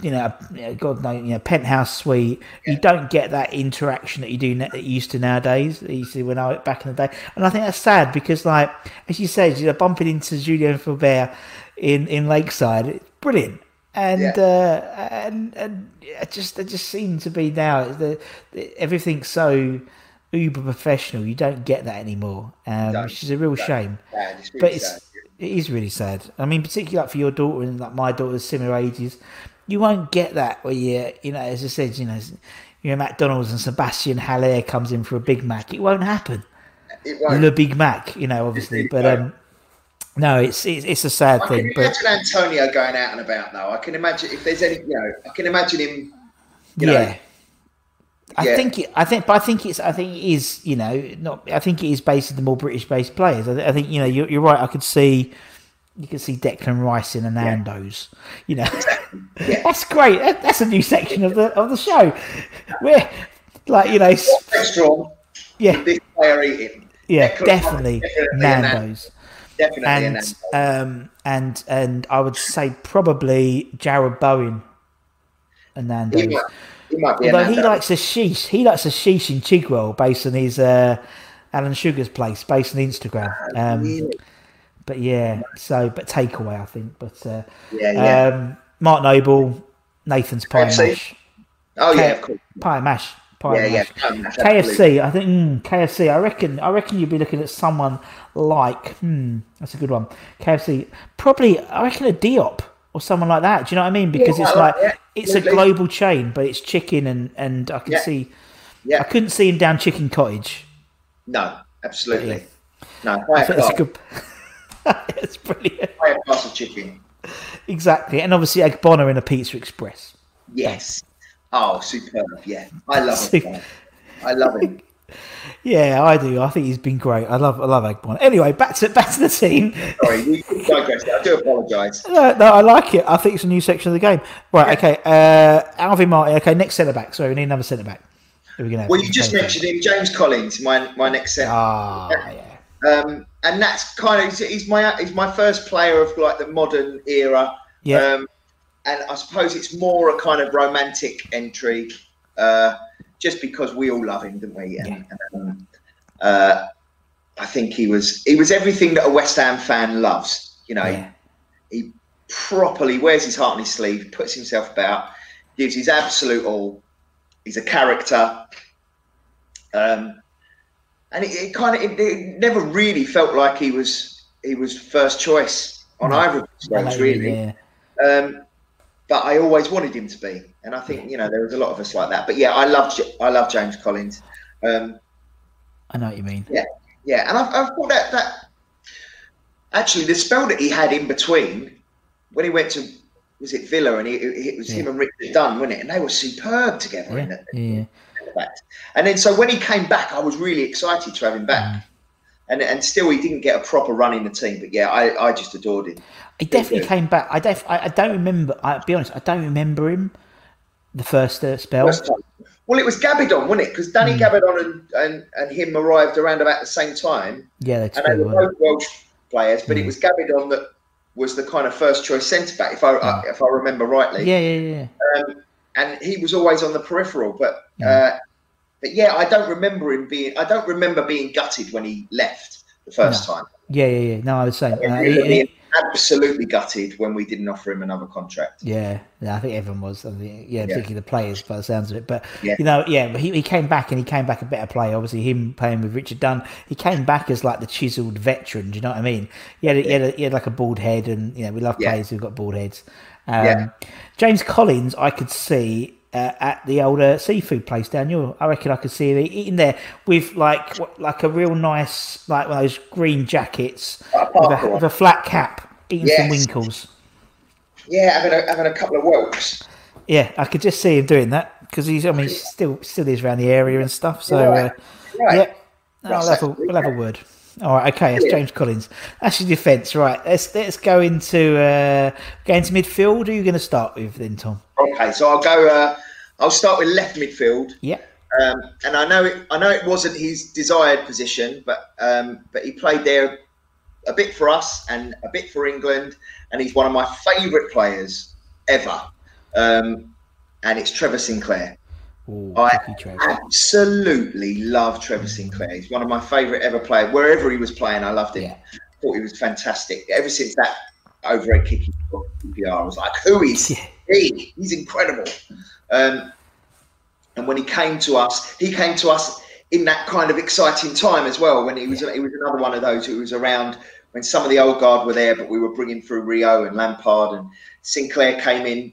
you know, God knows, you know, penthouse suite. Yeah. You don't get that interaction that you do that you used to nowadays. That you see when I back in the day, and I think that's sad because, like as you said, you're bumping into Julien Faubert in in Lakeside. It's brilliant. And yeah. uh, and and it just it just seems to be now the everything's so uber professional. You don't get that anymore, um, which is a real shame. It's really but it's sad. it is really sad. I mean, particularly like for your daughter and like my daughter's similar ages, you won't get that where you you know, as I said, you know, you're at McDonald's and Sebastian Haller comes in for a Big Mac. It won't happen. It won't. The Big Mac, you know, obviously, but um. No, it's, it's it's a sad I thing. Can imagine Antonio going out and about though. I can imagine if there's any, you know, I can imagine him. yeah, know, I yeah. think it, I think, but I think it's, I think it is, you know, not. I think it is based on the more British-based players. I, I think you know, you're, you're, right. I could see, you could see Declan Rice in a Nando's. Yeah. You know, yeah. that's great. That's a new section of the of the show. Where, like, you know, strong. Yeah, this player eating. Yeah, Declan definitely, definitely Nando's. Definitely and um and and I would say probably Jarrod Bowen and Nando's. He might be. Although he likes a sheesh, he likes a sheesh in Chigwell based on his uh, Alan Sugar's place, based on Instagram. Ah, um, really? But yeah, so but takeaway, I think. But uh, yeah, yeah. Um, Mark Noble, Nathan's pie and mash. Oh K- yeah, of course. Pie mash. Pie yeah, and yeah. Mash, KFC. I think mm, KFC. I reckon. I reckon you'd be looking at someone like. Hmm, that's a good one. KFC. Probably. I reckon a Diop or someone like that. Do you know what I mean? Because yeah, it's like yeah, it's a global chain, but it's chicken and and I can yeah. see. Yeah, I couldn't see him down Chicken Cottage. No, absolutely. No, that's a good. it's brilliant. Buy a glass of chicken. Exactly, and obviously Ogbonna in a Pizza Express. Yes. Oh, superb! Yeah, I love it. I love it. Yeah, I do. I think he's been great. I love, I love Egbon. Anyway, back to back to the team. Sorry, we digressed. I do apologise. No, no, I like it. I think it's a new section of the game. Right. Yeah. Okay. Uh, Alvin Martin. Okay, next centre back. Sorry, we need another centre back. We well, you just mentioned him, James Collins, my my next centre. Ah, yeah. Um, and that's kind of he's my he's my first player of like the modern era. Yeah. Um, and I suppose it's more a kind of romantic entry, uh, just because we all love him, don't we? And, yeah. um, uh, I think he was he was everything that a West Ham fan loves. You know, yeah. he, he properly wears his heart on his sleeve, puts himself about, gives his absolute all. He's a character. Um, and it, it kind of it, it, never really felt like he was he was first choice on no, either of roles, really. Yeah. Um, but I always wanted him to be, and I think you know there was a lot of us like that. But yeah, I love I love James Collins. Um, I know what you mean. Yeah, yeah, and I've, I've thought that that actually the spell that he had in between when he went to was it Villa and he, it was yeah. him and Richard Dunne, wasn't it? And they were superb together. Yeah, it? yeah. And then so when he came back, I was really excited to have him back. Mm. And, and still, he didn't get a proper run in the team. But yeah, I, I just adored him. He definitely came back. I, def, I, I don't remember. I'll be honest. I don't remember him the first uh, spell. Well, it was Gabbidon, wasn't it? Because Danny mm. Gabbidon and, and, and him arrived around about the same time. Yeah, that's and they were both Welsh players, but mm. it was Gabbidon that was the kind of first choice centre back, if I mm. if I remember rightly. Yeah, yeah, yeah. Um, and he was always on the peripheral, but uh, but yeah, I don't remember him being. I don't remember being gutted when he left the first no. time. Yeah, yeah, yeah. No, I was saying. Uh, he, he, absolutely gutted when we didn't offer him another contract. Yeah, yeah, I think everyone was. I think, yeah, particularly the players, by the sounds of it. But yeah. you know, yeah, he, he came back and he came back a better player. Obviously, him playing with Richard Dunne, he came back as like the chiselled veteran. Do you know what I mean? He had, yeah. he, had a, he had like a bald head, and you know, we love players who've got bald heads. Um, yeah. James Collins, I could see uh, at the old uh, seafood place down here. I reckon I could see him eating there with like like a real nice like one of those green jackets with a, with, a, flat cap, eating yes. some winkles. Yeah, having a, having a couple of whelks. Yeah, I could just see him doing that because he's I mean he's still still is around the area and stuff. So right. Uh, right. yeah, I'll have, a, we'll have a word. All right, okay, that's James Collins. That's your defence, right? Let's let's go into uh, go into midfield. Who are you going to start with then, Tom? Okay, so I'll go. Uh, I'll start with left midfield. Yeah. Um, and I know it, I know it wasn't his desired position, but um, but he played there a bit for us and a bit for England, and he's one of my favourite players ever. Um, and it's Trevor Sinclair. Ooh, I absolutely love Trevor Sinclair. He's one of my favourite ever players. Wherever he was playing, I loved him. Yeah. Thought he was fantastic. Ever since that overhead kicking QPR, I was like, who is yeah. he? He's incredible. Um, and when he came to us, he came to us in that kind of exciting time as well. When he was, yeah. he was another one of those who was around when some of the old guard were there, but we were bringing through Rio and Lampard and Sinclair came in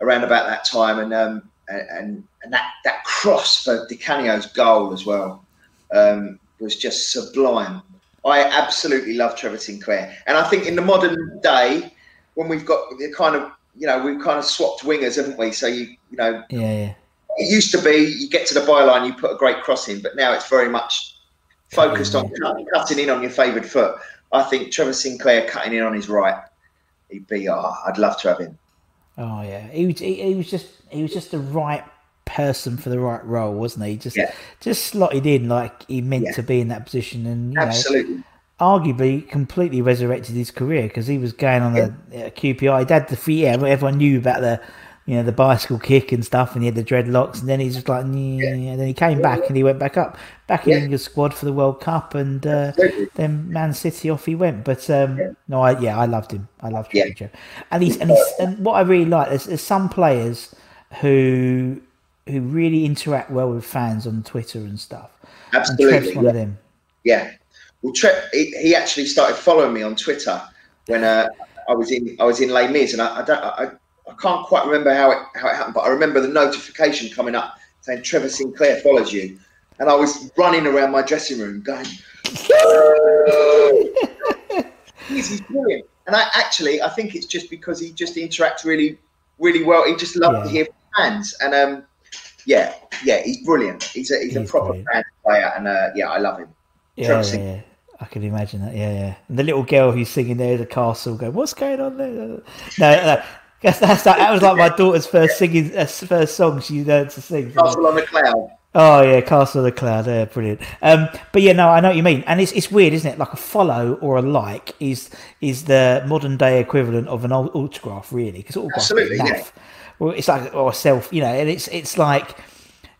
around about that time, and um, and and that that cross for Di Canio's goal as well um, was just sublime. I absolutely love Trevor Sinclair, and I think in the modern day, when we've got the kind of you know we've kind of swapped wingers, haven't we? So you you know, yeah, yeah. It used to be you get to the byline, you put a great cross in, but now it's very much focused on cutting in on your favoured foot. I think Trevor Sinclair cutting in on his right, he'd be. Oh, I'd love to have him. Oh yeah, he was. He, he was just. He was just the right person for the right role, wasn't he? Just yeah. just slotted in like he meant yeah. to be in that position, and absolutely. Know, arguably, completely resurrected his career because he was going on yeah. uh, QPR. He had the yeah, everyone knew about the you know the bicycle kick and stuff, and he had the dreadlocks, and then he's just like, yeah. and then he came back and he went back up, back in the squad for the World Cup, and uh, then Man City off he went. But um, no, I, yeah, I loved him. I loved him, yeah. and he's and he's and what I really like is there's some players who who really interact well with fans on Twitter and stuff. Absolutely, and Trev's one of them. Yeah, well, Trev, he, he, actually started following me on Twitter when uh, I was in I was in Les Mis, and I, I don't I, I can't quite remember how it how it happened, but I remember the notification coming up saying Trevor Sinclair follows you, and I was running around my dressing room going, he's, he's brilliant. And I actually I think it's just because he just interacts really really well. He just loves yeah. to hear fans, and um, yeah, yeah, he's brilliant. He's a he's, he's a proper fan player, and uh, yeah, I love him. Yeah, yeah, yeah, I can imagine that. Yeah, yeah. And the little girl who's singing there the castle, going, "What's going on there?" No, no, that's, that's that, that was like my daughter's first singing uh, first song she learned to sing. Castle on the Cloud. Oh yeah, Castle of the Cloud, yeah, brilliant. Um, but yeah, no, I know what you mean, and it's it's weird, isn't it? Like a follow or a like is is the modern day equivalent of an autograph, really, because autograph Absolutely, yeah. Well, it's like or self, you know, and it's it's like,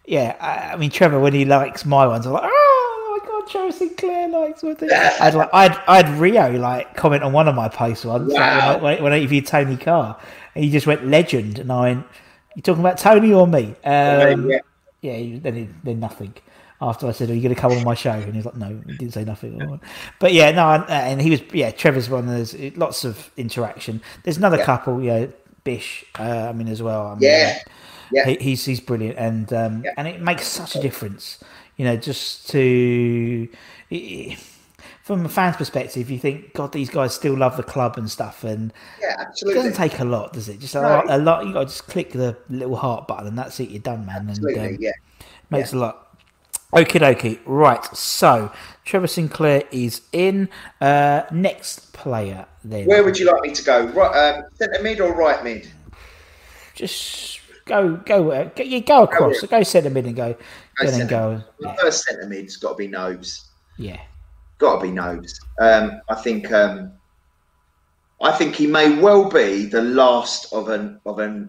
yeah. I, I mean, Trevor when he likes my ones, I'm like, oh my god, Joe Sinclair likes my thing. I'd like I'd I'd Rio like comment on one of my posts once Wow. like, when, I, when I interviewed Tony Carr, and he just went legend, and I went, you talking about Tony or me? Um, yeah. yeah, he, then he, then nothing. After I said, "Are you going to come on my show?" and he's like, "No," he didn't say nothing. But yeah, no, and, and he was yeah. Trevor's one. There's lots of interaction. There's another Yeah. couple, yeah, Bish. Uh, I mean, as well. I mean, Yeah. Yeah. he, he's he's brilliant, and um, Yeah. and it makes such a difference. You know, just to from a fan's perspective, you think, God, these guys still love the club and stuff, and Yeah, it absolutely. doesn't take a lot, does it? Just a No. lot. A lot. You got to just click the little heart button, and that's it. You're done, man. Absolutely, and um, yeah. makes a lot. Okie dokie. Right. So Trevor Sinclair is in. Uh, next player then. Where would you like me to go? Right, um, centre mid or right mid? just go go uh, go, you go across. Go Go centre mid and go. Go Go then go. Yeah. first centre mid's got to be Nobes. yeah. Got to be Nobes. Um, I think. Um, I think he may well be the last of an of an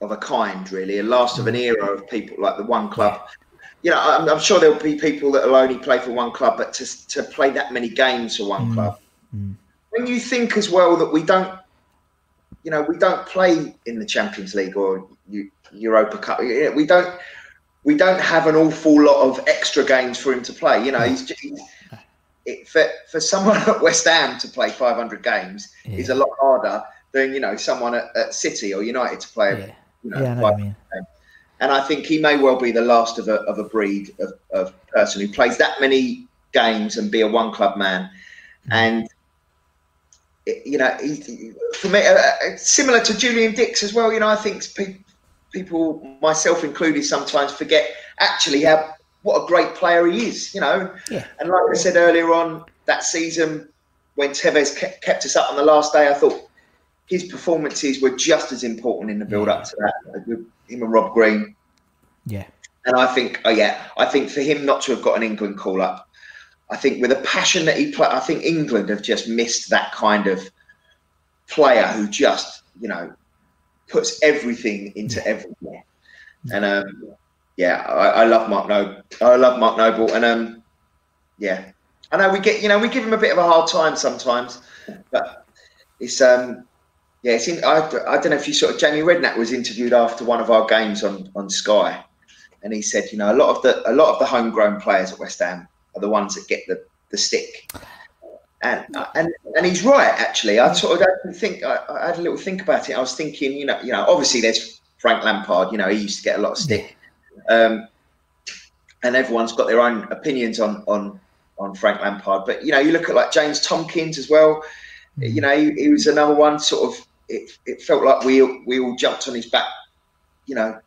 of a kind, really, a last of an era of people like the one club. You know, I'm, I'm sure there'll be people that will only play for one club, but to to play that many games for one club. When you think as well that we don't, you know, we don't play in the Champions League or Europa Cup. We don't. We don't have an awful lot of extra games for him to play. You know, he's, just, it, for for someone at West Ham to play 500 games is a lot harder than you know someone at, at City or United to play. Yeah. You know, Yeah, I know I mean. And I think he may well be the last of a of a breed of, of person who plays that many games and be a one club man. Mm. And it- you know, he, for me, uh, uh, similar to Julian Dicks as well. You know, I think pe- people, myself included, sometimes forget actually how what a great player he is. You know, Yeah. and like I said earlier on that season when Tevez kept, kept us up on the last day, I thought his performances were just as important in the build up to that with him and Rob Green. Yeah. And I think, oh yeah, I think for him not to have got an England call up, I think with a passion that he played, I think England have just missed that kind of player who just, you know, puts everything into everything. And um, yeah, I, I love Mark Noble. I love Mark Noble, and um, yeah, I know we get, you know, we give him a bit of a hard time sometimes, but it's um, yeah, it's in, I, I don't know if you saw Jamie Redknapp was interviewed after one of our games on on Sky, and he said, you know, a lot of the a lot of the homegrown players at West Ham are the ones that get the the stick. And, and and he's right actually. I sort of don't think I, I had a little think about it. I was thinking, you know, you know, obviously there's Frank Lampard. You know, he used to get a lot of stick, um, and everyone's got their own opinions on on on Frank Lampard. But you know, you look at like James Tomkins as well. You know, he, he was another one. Sort of, it, it felt like we we all jumped on his back. You know,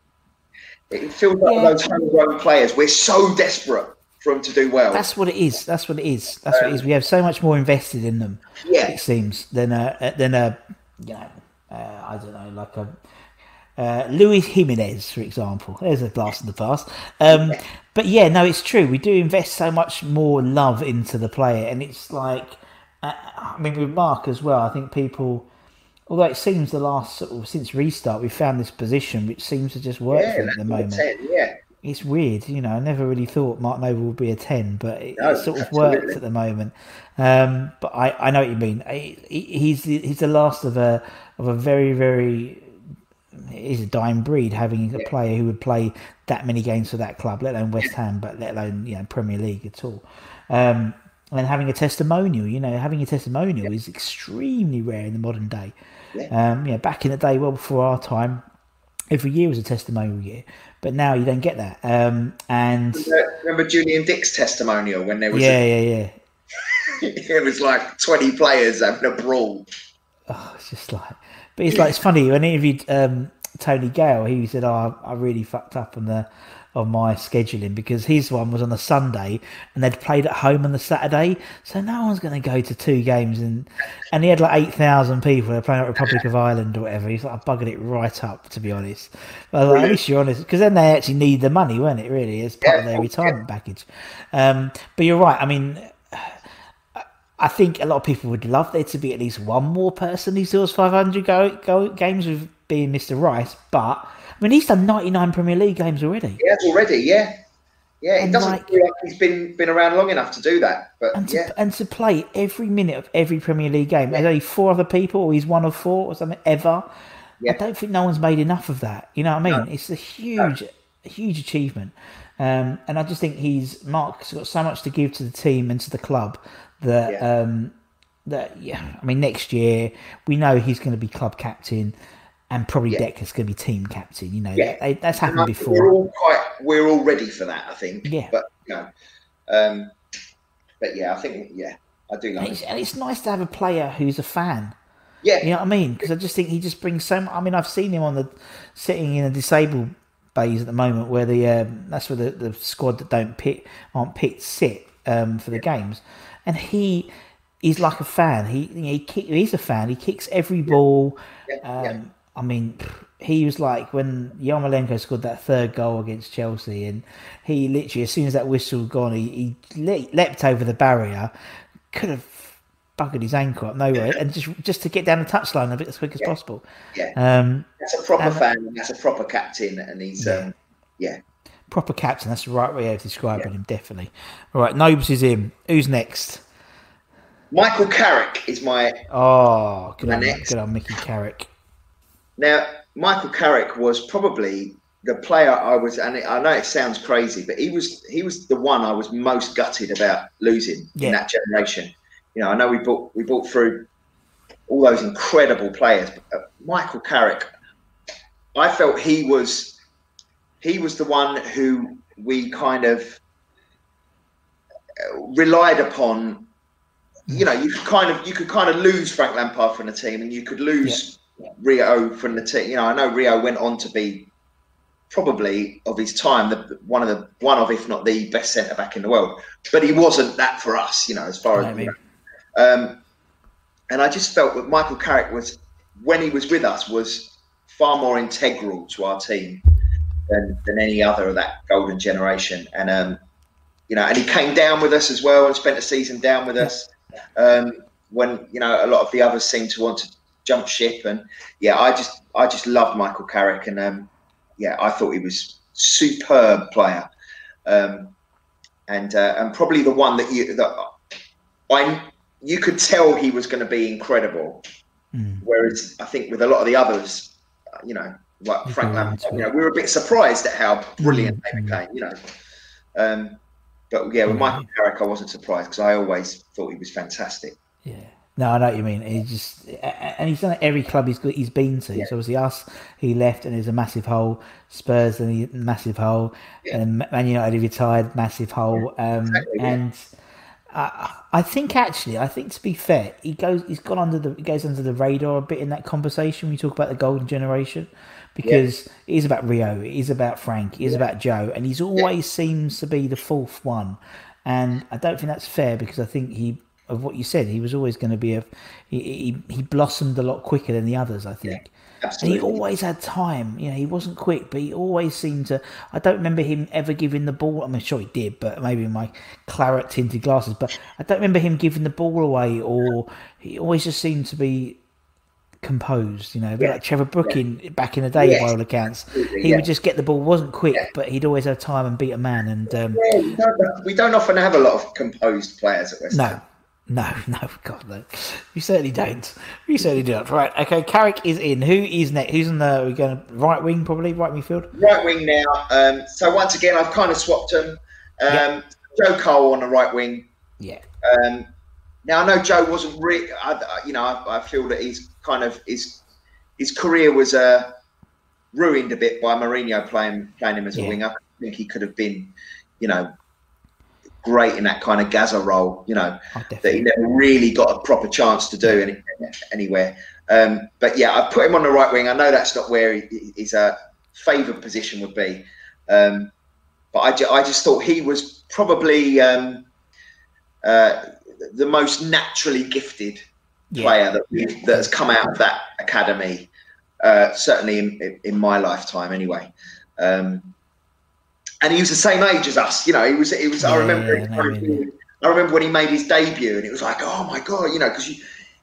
it feels like Yeah. those homegrown players. We're so desperate for them to do well. That's what it is. That's what it is. That's what it is. We have so much more invested in them. Yeah. It seems than a than a you know uh, I don't know like a uh, Luis Jimenez, for example. There's a blast in the past. Um, but yeah, no, it's true. We do invest so much more love into the player, and it's like uh, I mean with Mark as well. I think people. Although it seems the last sort of since restart, we found this position which seems to just work yeah, for at the moment 10, yeah. It's weird, you know. I never really thought Mark Noble would be a ten, but it, No, sort of works at the moment. Um, but I, I know what you mean. He- he's the, he's the last of a of a very very he's a dying breed having a player who would play that many games for that club, let alone West Ham, but let alone you know Premier League at all. Um, and having a testimonial, you know, having a testimonial is extremely rare in the modern day. Um, yeah, back in the day, well before our time, every year was a testimonial year, but now you don't get that. Um, and Remember Julian Dick's testimonial when there was yeah, yeah, yeah. it was like twenty players having a brawl. Oh, it's just like, but it's like it's funny when I interviewed um, Tony Gale. He said, "Oh, I really fucked up on the of my scheduling because his one was on a Sunday and they'd played at home on the Saturday, so no one's going to go to two games and and he had like eight thousand people. They're playing at Republic of Ireland or whatever. He's like, I buggered it right up to be honest. But like, at least you're honest because then they actually need the money, weren't it? Really, as part yeah, of their retirement yeah. package. Um, but you're right. I mean. I think a lot of people would love there to be at least one more person who scores 500 go, go games with being Mr. Rice, but mean he's done 99 Premier League games already. He has already, yeah. Yeah, it doesn't like, feel like he's been been around long enough to do that. But and to, yeah. and to play every minute of every Premier League game. There's only four other people, or he's one of four or something ever. Yeah. I don't think no one's made enough of that. You know what I mean? No. It's a huge, no. huge achievement. Um, and I just think he's Mark's got so much to give to the team and to the club that yeah. um, that yeah. I mean, next year we know he's going to be club captain and probably yeah. Decker's going to be team captain. You know, yeah. They, that's happened before. We're all quite, we're all ready for that, I think. Yeah. But you know, um, but yeah, I think yeah, I do like. And it's, and it's nice to have a player who's a fan. Yeah. You know what I mean? Because I just think he just brings so much. I mean, I've seen him on the sitting in a disabled bays at the moment, where the um, that's where the, the squad that don't pick aren't picked sit um, for the yeah. games, and he is like a fan. He he kick, he's a fan. He kicks every ball. Yeah. Um, I mean, he was like when Yarmolenko scored that third goal against Chelsea, and he literally, as soon as that whistle gone, he, he leapt over the barrier, could have buggered his ankle up nowhere, and just just to get down the touchline a bit as quick as yeah. possible. Yeah, um, that's a proper and, fan, and that's a proper captain, and he's yeah. Um, yeah. Proper captain, that's the right way of describing him, definitely. All right, Nobes is in. Who's next? Michael Carrick is my. Oh, good, my on, next. good on Mickey Carrick. Now, Michael Carrick was probably the player I was, and I know it sounds crazy, but he was he was the one I was most gutted about losing yeah. in that generation. You know, I know we bought we brought through all those incredible players, but uh, Michael Carrick, I felt he was he was the one who we kind of uh, relied upon. You know, you could kind of you could kind of lose Frank Lampard from the team, and you could lose Rio from the team. You know, I know Rio went on to be probably of his time the one of the one of if not the best centre back in the world, but he wasn't that for us. You know, as far as you know. um, and I just felt that Michael Carrick was when he was with us was far more integral to our team than, than any other of that golden generation. And um, you know, and he came down with us as well and spent a season down with us. Um, when you know a lot of the others seemed to want to jump ship. And yeah, I just I just loved Michael Carrick, and um, yeah, I thought he was superb player, um, and uh, and probably the one that you that I you could tell he was going to be incredible. Mm. Whereas I think with a lot of the others, you know, like Frank Lampard, you know, we were a bit surprised at how brilliant mm. they became. You know. Um, but yeah, with Michael Carrick, I wasn't surprised because I always thought he was fantastic. Yeah. No, I know what you mean. He just and he's done it every club he's he's been to. Yeah. So obviously us, he left and there's a massive hole. Spurs and he massive hole, yeah. and Man United he retired, massive hole. Um, exactly, and I, I think actually, I think to be fair, he goes he's gone under the he goes under the radar a bit in that conversation. We talk about the golden generation because yeah. it is about Rio, it is about Frank, it is about Joe, and he's always seems to be the fourth one. And I don't think that's fair because I think he of what you said. He was always going to be a he, he, he blossomed a lot quicker than the others, I think. Yeah, and he always had time. You know, he wasn't quick, but he always seemed to. I don't remember him ever giving the ball. I mean, sure he did, but maybe in my claret tinted glasses. But I don't remember him giving the ball away, or he always just seemed to be composed. You know, a bit yeah. like Trevor Brooking yeah. back in the day, yes. by all accounts. Absolutely, he yeah. would just get the ball. wasn't quick, but he'd always have time and beat a man. And um, we don't, we, don't, often have a lot of composed players at West No, no, no, God, no. You certainly don't. You certainly don't. Right, okay, Carrick is in. Who is next? Who's in the, we're going right wing, probably, right midfield? Right wing now. Um, so once again, I've kind of swapped them. Um, yep. Joe Cole on the right wing. Yeah. Um, now, I know Joe wasn't really, you know, I, I, feel that he's kind of, his, his career was uh, ruined a bit by Mourinho playing, playing him as a winger. I think he could have been, you know, great in that kind of Gaza role, you know, oh, that he never really got a proper chance to do any, anywhere. Um, but yeah, I put him on the right wing. I know that's not where he, his uh, favoured position would be. Um, but I, ju- I just thought he was probably um, uh, the most naturally gifted yeah. player that that has come out of that academy. Uh, certainly in, in my lifetime, anyway. Um, and he was the same age as us. You know, he was. He was. Yeah, I remember. Yeah, I remember when he made his debut, and it was like, oh my god, you know, because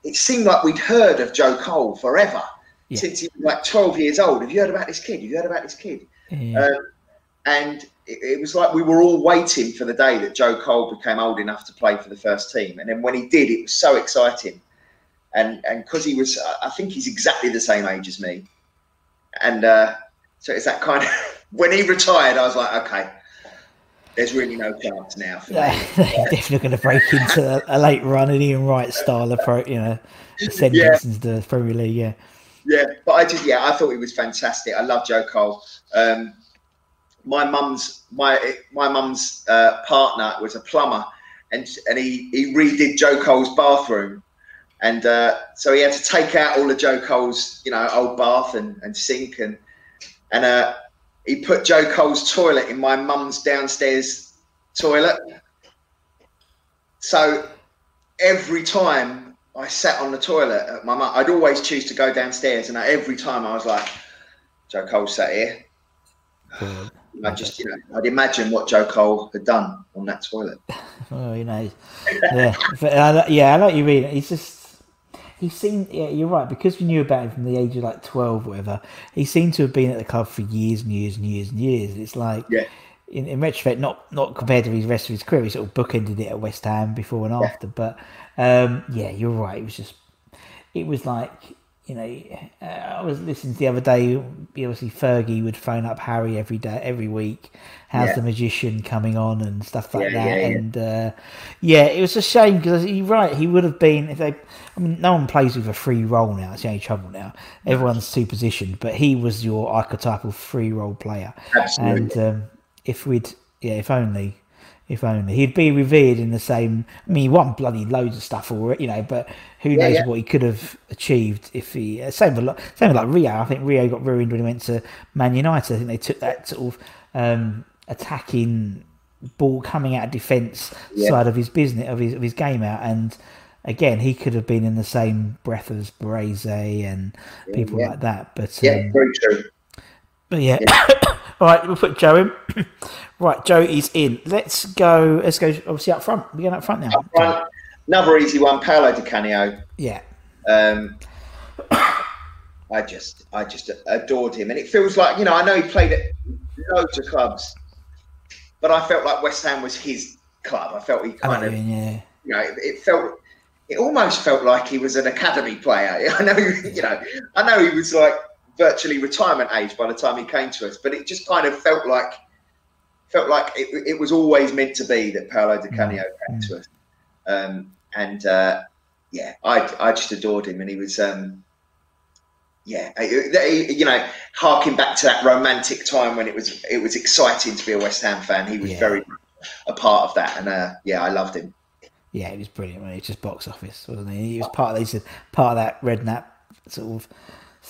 it seemed like we'd heard of Joe Cole forever yeah. since he was like 12 years old. Have you heard about this kid? Have you heard about this kid? Um, and it, it, was like we were all waiting for the day that Joe Cole became old enough to play for the first team. And then when he did, it was so exciting. And and because he was, I think he's exactly the same age as me. And uh, so it's that kind of when he retired, I was like, okay, there's really no chance now. yeah, they're definitely going to break into a, a, late run and Ian Wright style approach, you know, ascendance yeah. into the Premier League. Yeah, yeah, but I did. Yeah, I thought he was fantastic. I love Joe Cole. Um, my mum's my my mum's uh, partner was a plumber, and and he he redid Joe Cole's bathroom. And uh, so he had to take out all of Joe Cole's, you know, old bath and, and sink and and uh, he put Joe Cole's toilet in my mum's downstairs toilet. So every time I sat on the toilet at my mum, I'd always choose to go downstairs, and every time I was like, Joe Cole sat here. I just, you know, I'd imagine what Joe Cole had done on that toilet. oh, you know, yeah, but, uh, yeah, I like you read it. He's just he seemed yeah you're right because we knew about him from the age of like 12 whatever he seemed to have been at the club for years and years and years and years. It's like yeah. in, in retrospect not not compared to his rest of his career he sort of bookended it at west ham before and after but um, yeah you're right it was just it was like you know, uh, I was listening to the other day. Obviously, Fergie would phone up Harry every day, every week. How's yeah. the magician coming on and stuff like yeah, that? Yeah, and uh, yeah, it was a shame because you're right. He would have been if they. I mean, no one plays with a free role now. It's the only trouble now. Everyone's two positioned, but he was your archetypal free role player. Absolutely. And um, if we'd, yeah, if only if only he'd be revered in the same. I mean, he won bloody loads of stuff already, you know. But who yeah, knows yeah. what he could have achieved if he uh, same with same with like Rio. I think Rio got ruined when he went to Man United. I think they took that sort of um, attacking ball coming out of defence yeah. side of his business of his of his game out and. Again, he could have been in the same breath as Baresi and people like that. But yeah, um, very true. But yeah, all right, we'll put Joe in. right, Joe is in. Let's go. Let's go. Obviously, up front. We're going up front now. Up front, another easy one. Paolo Di Canio. Yeah. Um, I just, I just adored him, and it feels like you know. I know he played at loads of clubs, but I felt like West Ham was his club. I felt he kind of, yeah. you know, it, it felt it almost felt like he was an academy player. I know, you know, I know he was like virtually retirement age by the time he came to us. But it just kind of felt like felt like it, it was always meant to be that Paolo Di Canio mm. came to us. Um, and uh, yeah, I I just adored him, and he was. Um, yeah, you know, harking back to that romantic time when it was it was exciting to be a West Ham fan. He was yeah. very a part of that, and uh, yeah, I loved him. Yeah, he was brilliant. When he just box office, wasn't he? He was part of these part of that Redknapp sort of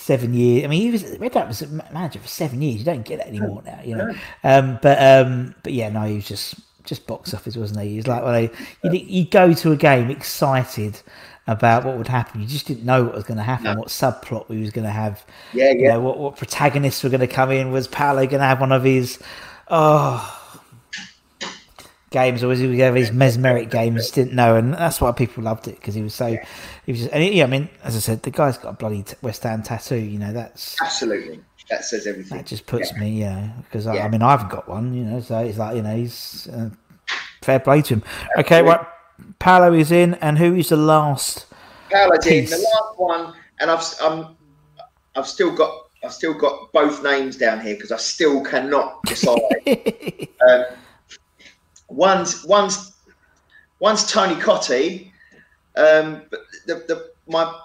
seven years. I mean, he was Redknapp was a manager for seven years. You don't get that anymore now, you know. Um, but um, but yeah, no, he was just just box office, wasn't he? He was like, well, you you go to a game excited about what would happen. You just didn't know what was going to happen, no. what subplot we was going to have. Yeah, yeah. You know, what what protagonists were going to come in? Was Paolo going to have one of his? Oh, games, or was he going his mesmeric games? Didn't know, and that's why people loved it because he was so. Yeah. He was just, and yeah, I mean, as I said, the guy's got a bloody West Ham tattoo. You know, that's absolutely that says everything. That just puts yeah. me, you know, because I, I, mean, I haven't got one. You know, so it's like you know, he's uh, fair play to him. Absolutely. Okay, right, Paolo is in, and who is the last? Paolo's in the last one, and I've um, I've still got I've still got both names down here because I still cannot decide. um, One's one's one's Tony Cottee. Um, the, the my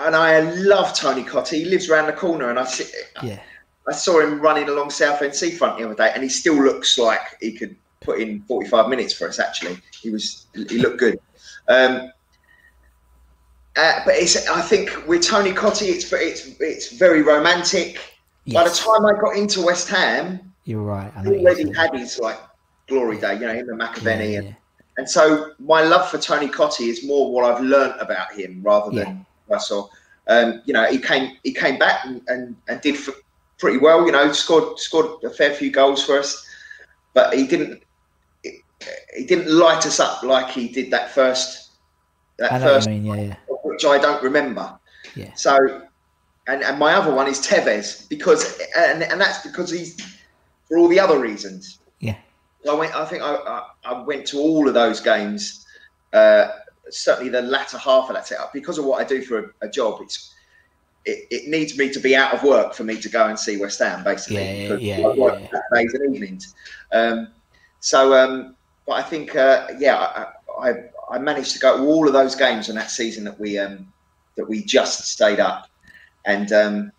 and I love Tony Cottee. He lives around the corner, and I see, yeah. I saw him running along Southend Seafront the other day, and he still looks like he could put in 45 minutes for us. Actually, he was he looked good. Um, uh, but it's I think with Tony Cottee, it's it's it's very romantic. Yes. By the time I got into West Ham, You're right. I he already had his like glory day, you know, him and McAvennie. Yeah, and, and so my love for Tony Cottee is more what I've learnt about him rather than Russell. Um, you know, he came he came back and, and, and did pretty well. You know, scored scored a fair few goals for us, but he didn't he didn't light us up like he did that first that first mean, yeah, yeah. which I don't remember. Yeah. So, and and my other one is Tevez because and and that's because he's for all the other reasons. I went. I think I I, I went to all of those games. Uh, certainly the latter half of that setup because of what I do for a, a job. It's it, it, needs me to be out of work for me to go and see West Ham, basically. Yeah, yeah, I work yeah, days and evenings. Um, so, um, but I think, uh, yeah, I, I, I managed to go to all of those games in that season that we um, that we just stayed up, and um,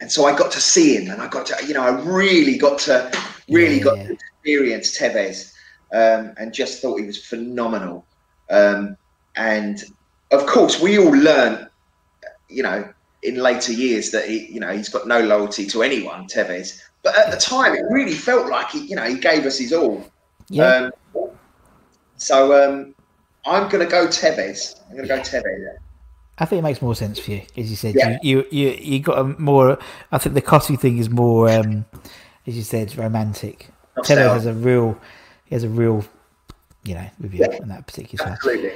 and so I got to see him, and I got to, you know, I really got to, really yeah, got to experience Tevez, um, and just thought he was phenomenal. Um, and of course, we all learned, you know, in later years that he, you know, he's got no loyalty to anyone, Tevez. But at the time, it really felt like he, you know, he gave us his all. Yeah. Um, so um, I'm going to go Tevez. I'm going to go Tevez. I think it makes more sense for you, as you said. Yeah. You, you you you got a more. I think the Cottee thing is more, um, as you said, romantic. Tevez has a real, he has a real, you know, with you yeah. in that particular. Absolutely.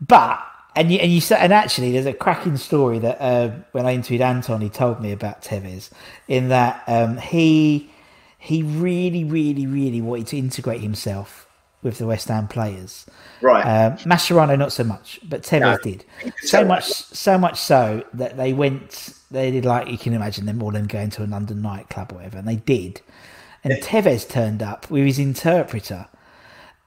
But and you, and you said, and actually, there's a cracking story that uh, when I interviewed Anton, he told me about Tevez, in that um, he he really, really, really wanted to integrate himself with the West Ham players. Right. Um, Mascherano not so much, but Tevez no, did. So much, so much so that they went. They did like you can imagine them all them going to a London nightclub or whatever, and they did. And yeah. Tevez turned up with his interpreter,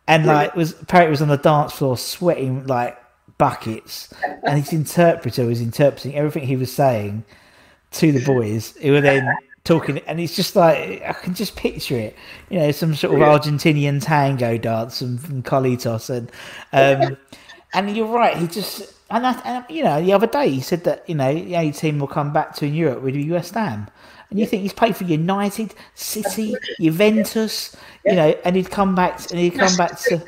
and like was apparently was on the dance floor sweating like buckets, and his interpreter was interpreting everything he was saying to the boys, who were then talking, and it's just like I can just picture it, you know, some sort of Argentinian tango dance from, from Carlitos, and um, and you're right, he just and, that, and you know the other day he said that you know the only team will come back to in Europe with West Ham. And you think he's played for United, City, Juventus, you know, and he'd come back and he'd come back to.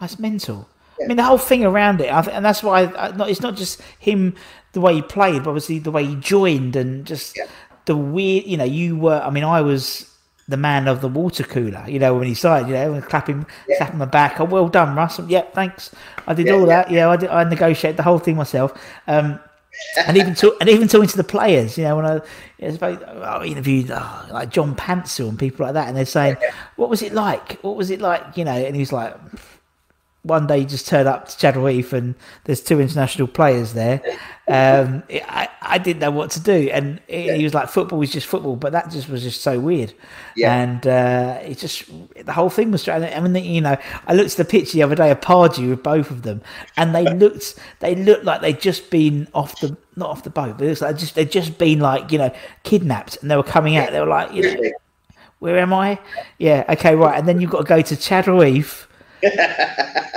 That's mental. I mean, the whole thing around it, and that's why I, it's not just him the way he played, but obviously the way he joined and just yeah. the weird. You know, you were. I mean, I was the man of the water cooler. You know, when he started, you know, clapping, yeah. slapping my back. Oh, well done, Russ. Yeah, thanks. I did yeah, all that. Yeah, I, did, I negotiated the whole thing myself. Um, and even to, and even talking to the players, you know, when I, I interviewed oh, like John Pantsil and people like that, and they're saying, "What was it like? What was it like?" You know, and he's like one day you just turn up to Chadwell Heath and there's two international players there. Um, I, I didn't know what to do. And it, yeah. he was like, football is just football. But that just was just so weird. Yeah. And uh, it just, the whole thing was, strange. I mean, you know, I looked at the picture the other day of Pardew with both of them and they looked, they looked like they'd just been off the, not off the boat, but it was like just, they'd just been like, you know, kidnapped and they were coming out. They were like, you know, where am I? Yeah. Okay. Right. And then you've got to go to Heath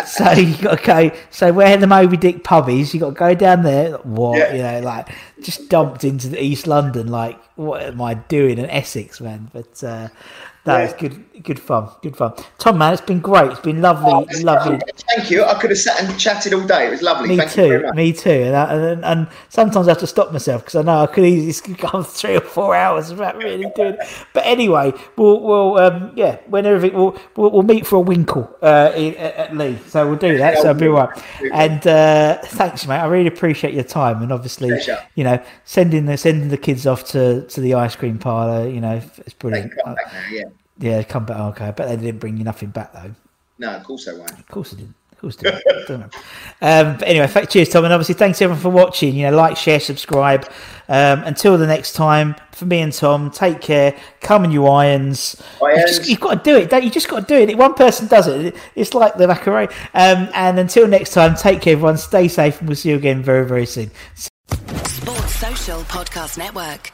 so you got to go. So where the Moby Dick pub is, you got to go down there. What yeah. you know, like just dumped into the East London. Like what am I doing in Essex, man? But uh, that was good, good fun, good fun. Tom, man, it's been great. It's been lovely, oh, lovely. Thank you. I could have sat and chatted all day. It was lovely. Me Thank too. Me too. And, I, and, and, sometimes I have to stop myself because I know I could easily go three or four hours without really doing. It. But anyway, we'll, we'll um, yeah, when everything, we'll, we'll, we'll meet for a winkle uh, in, at Lee. So we'll do that. So I'll be right. And uh, thanks, mate. I really appreciate your time and obviously, Pleasure. you know, sending the sending the kids off to, to the ice cream parlor. You know, it's brilliant. Now, yeah. Yeah, come back. Okay, I bet they didn't bring you nothing back though. No, of course they won't. Of course they didn't. Of course they didn't. um, but anyway, cheers, Tom, and obviously thanks everyone for watching. You know, like, share, subscribe. Um, until the next time, for me and Tom, take care. Come and you irons. irons. You've, just, you've, got to do it. Don't you? Just got to do it. One person does it. It's like the Macarena. Um, and until next time, take care, everyone. Stay safe, and we'll see you again very, very soon. Sports Social Podcast Network.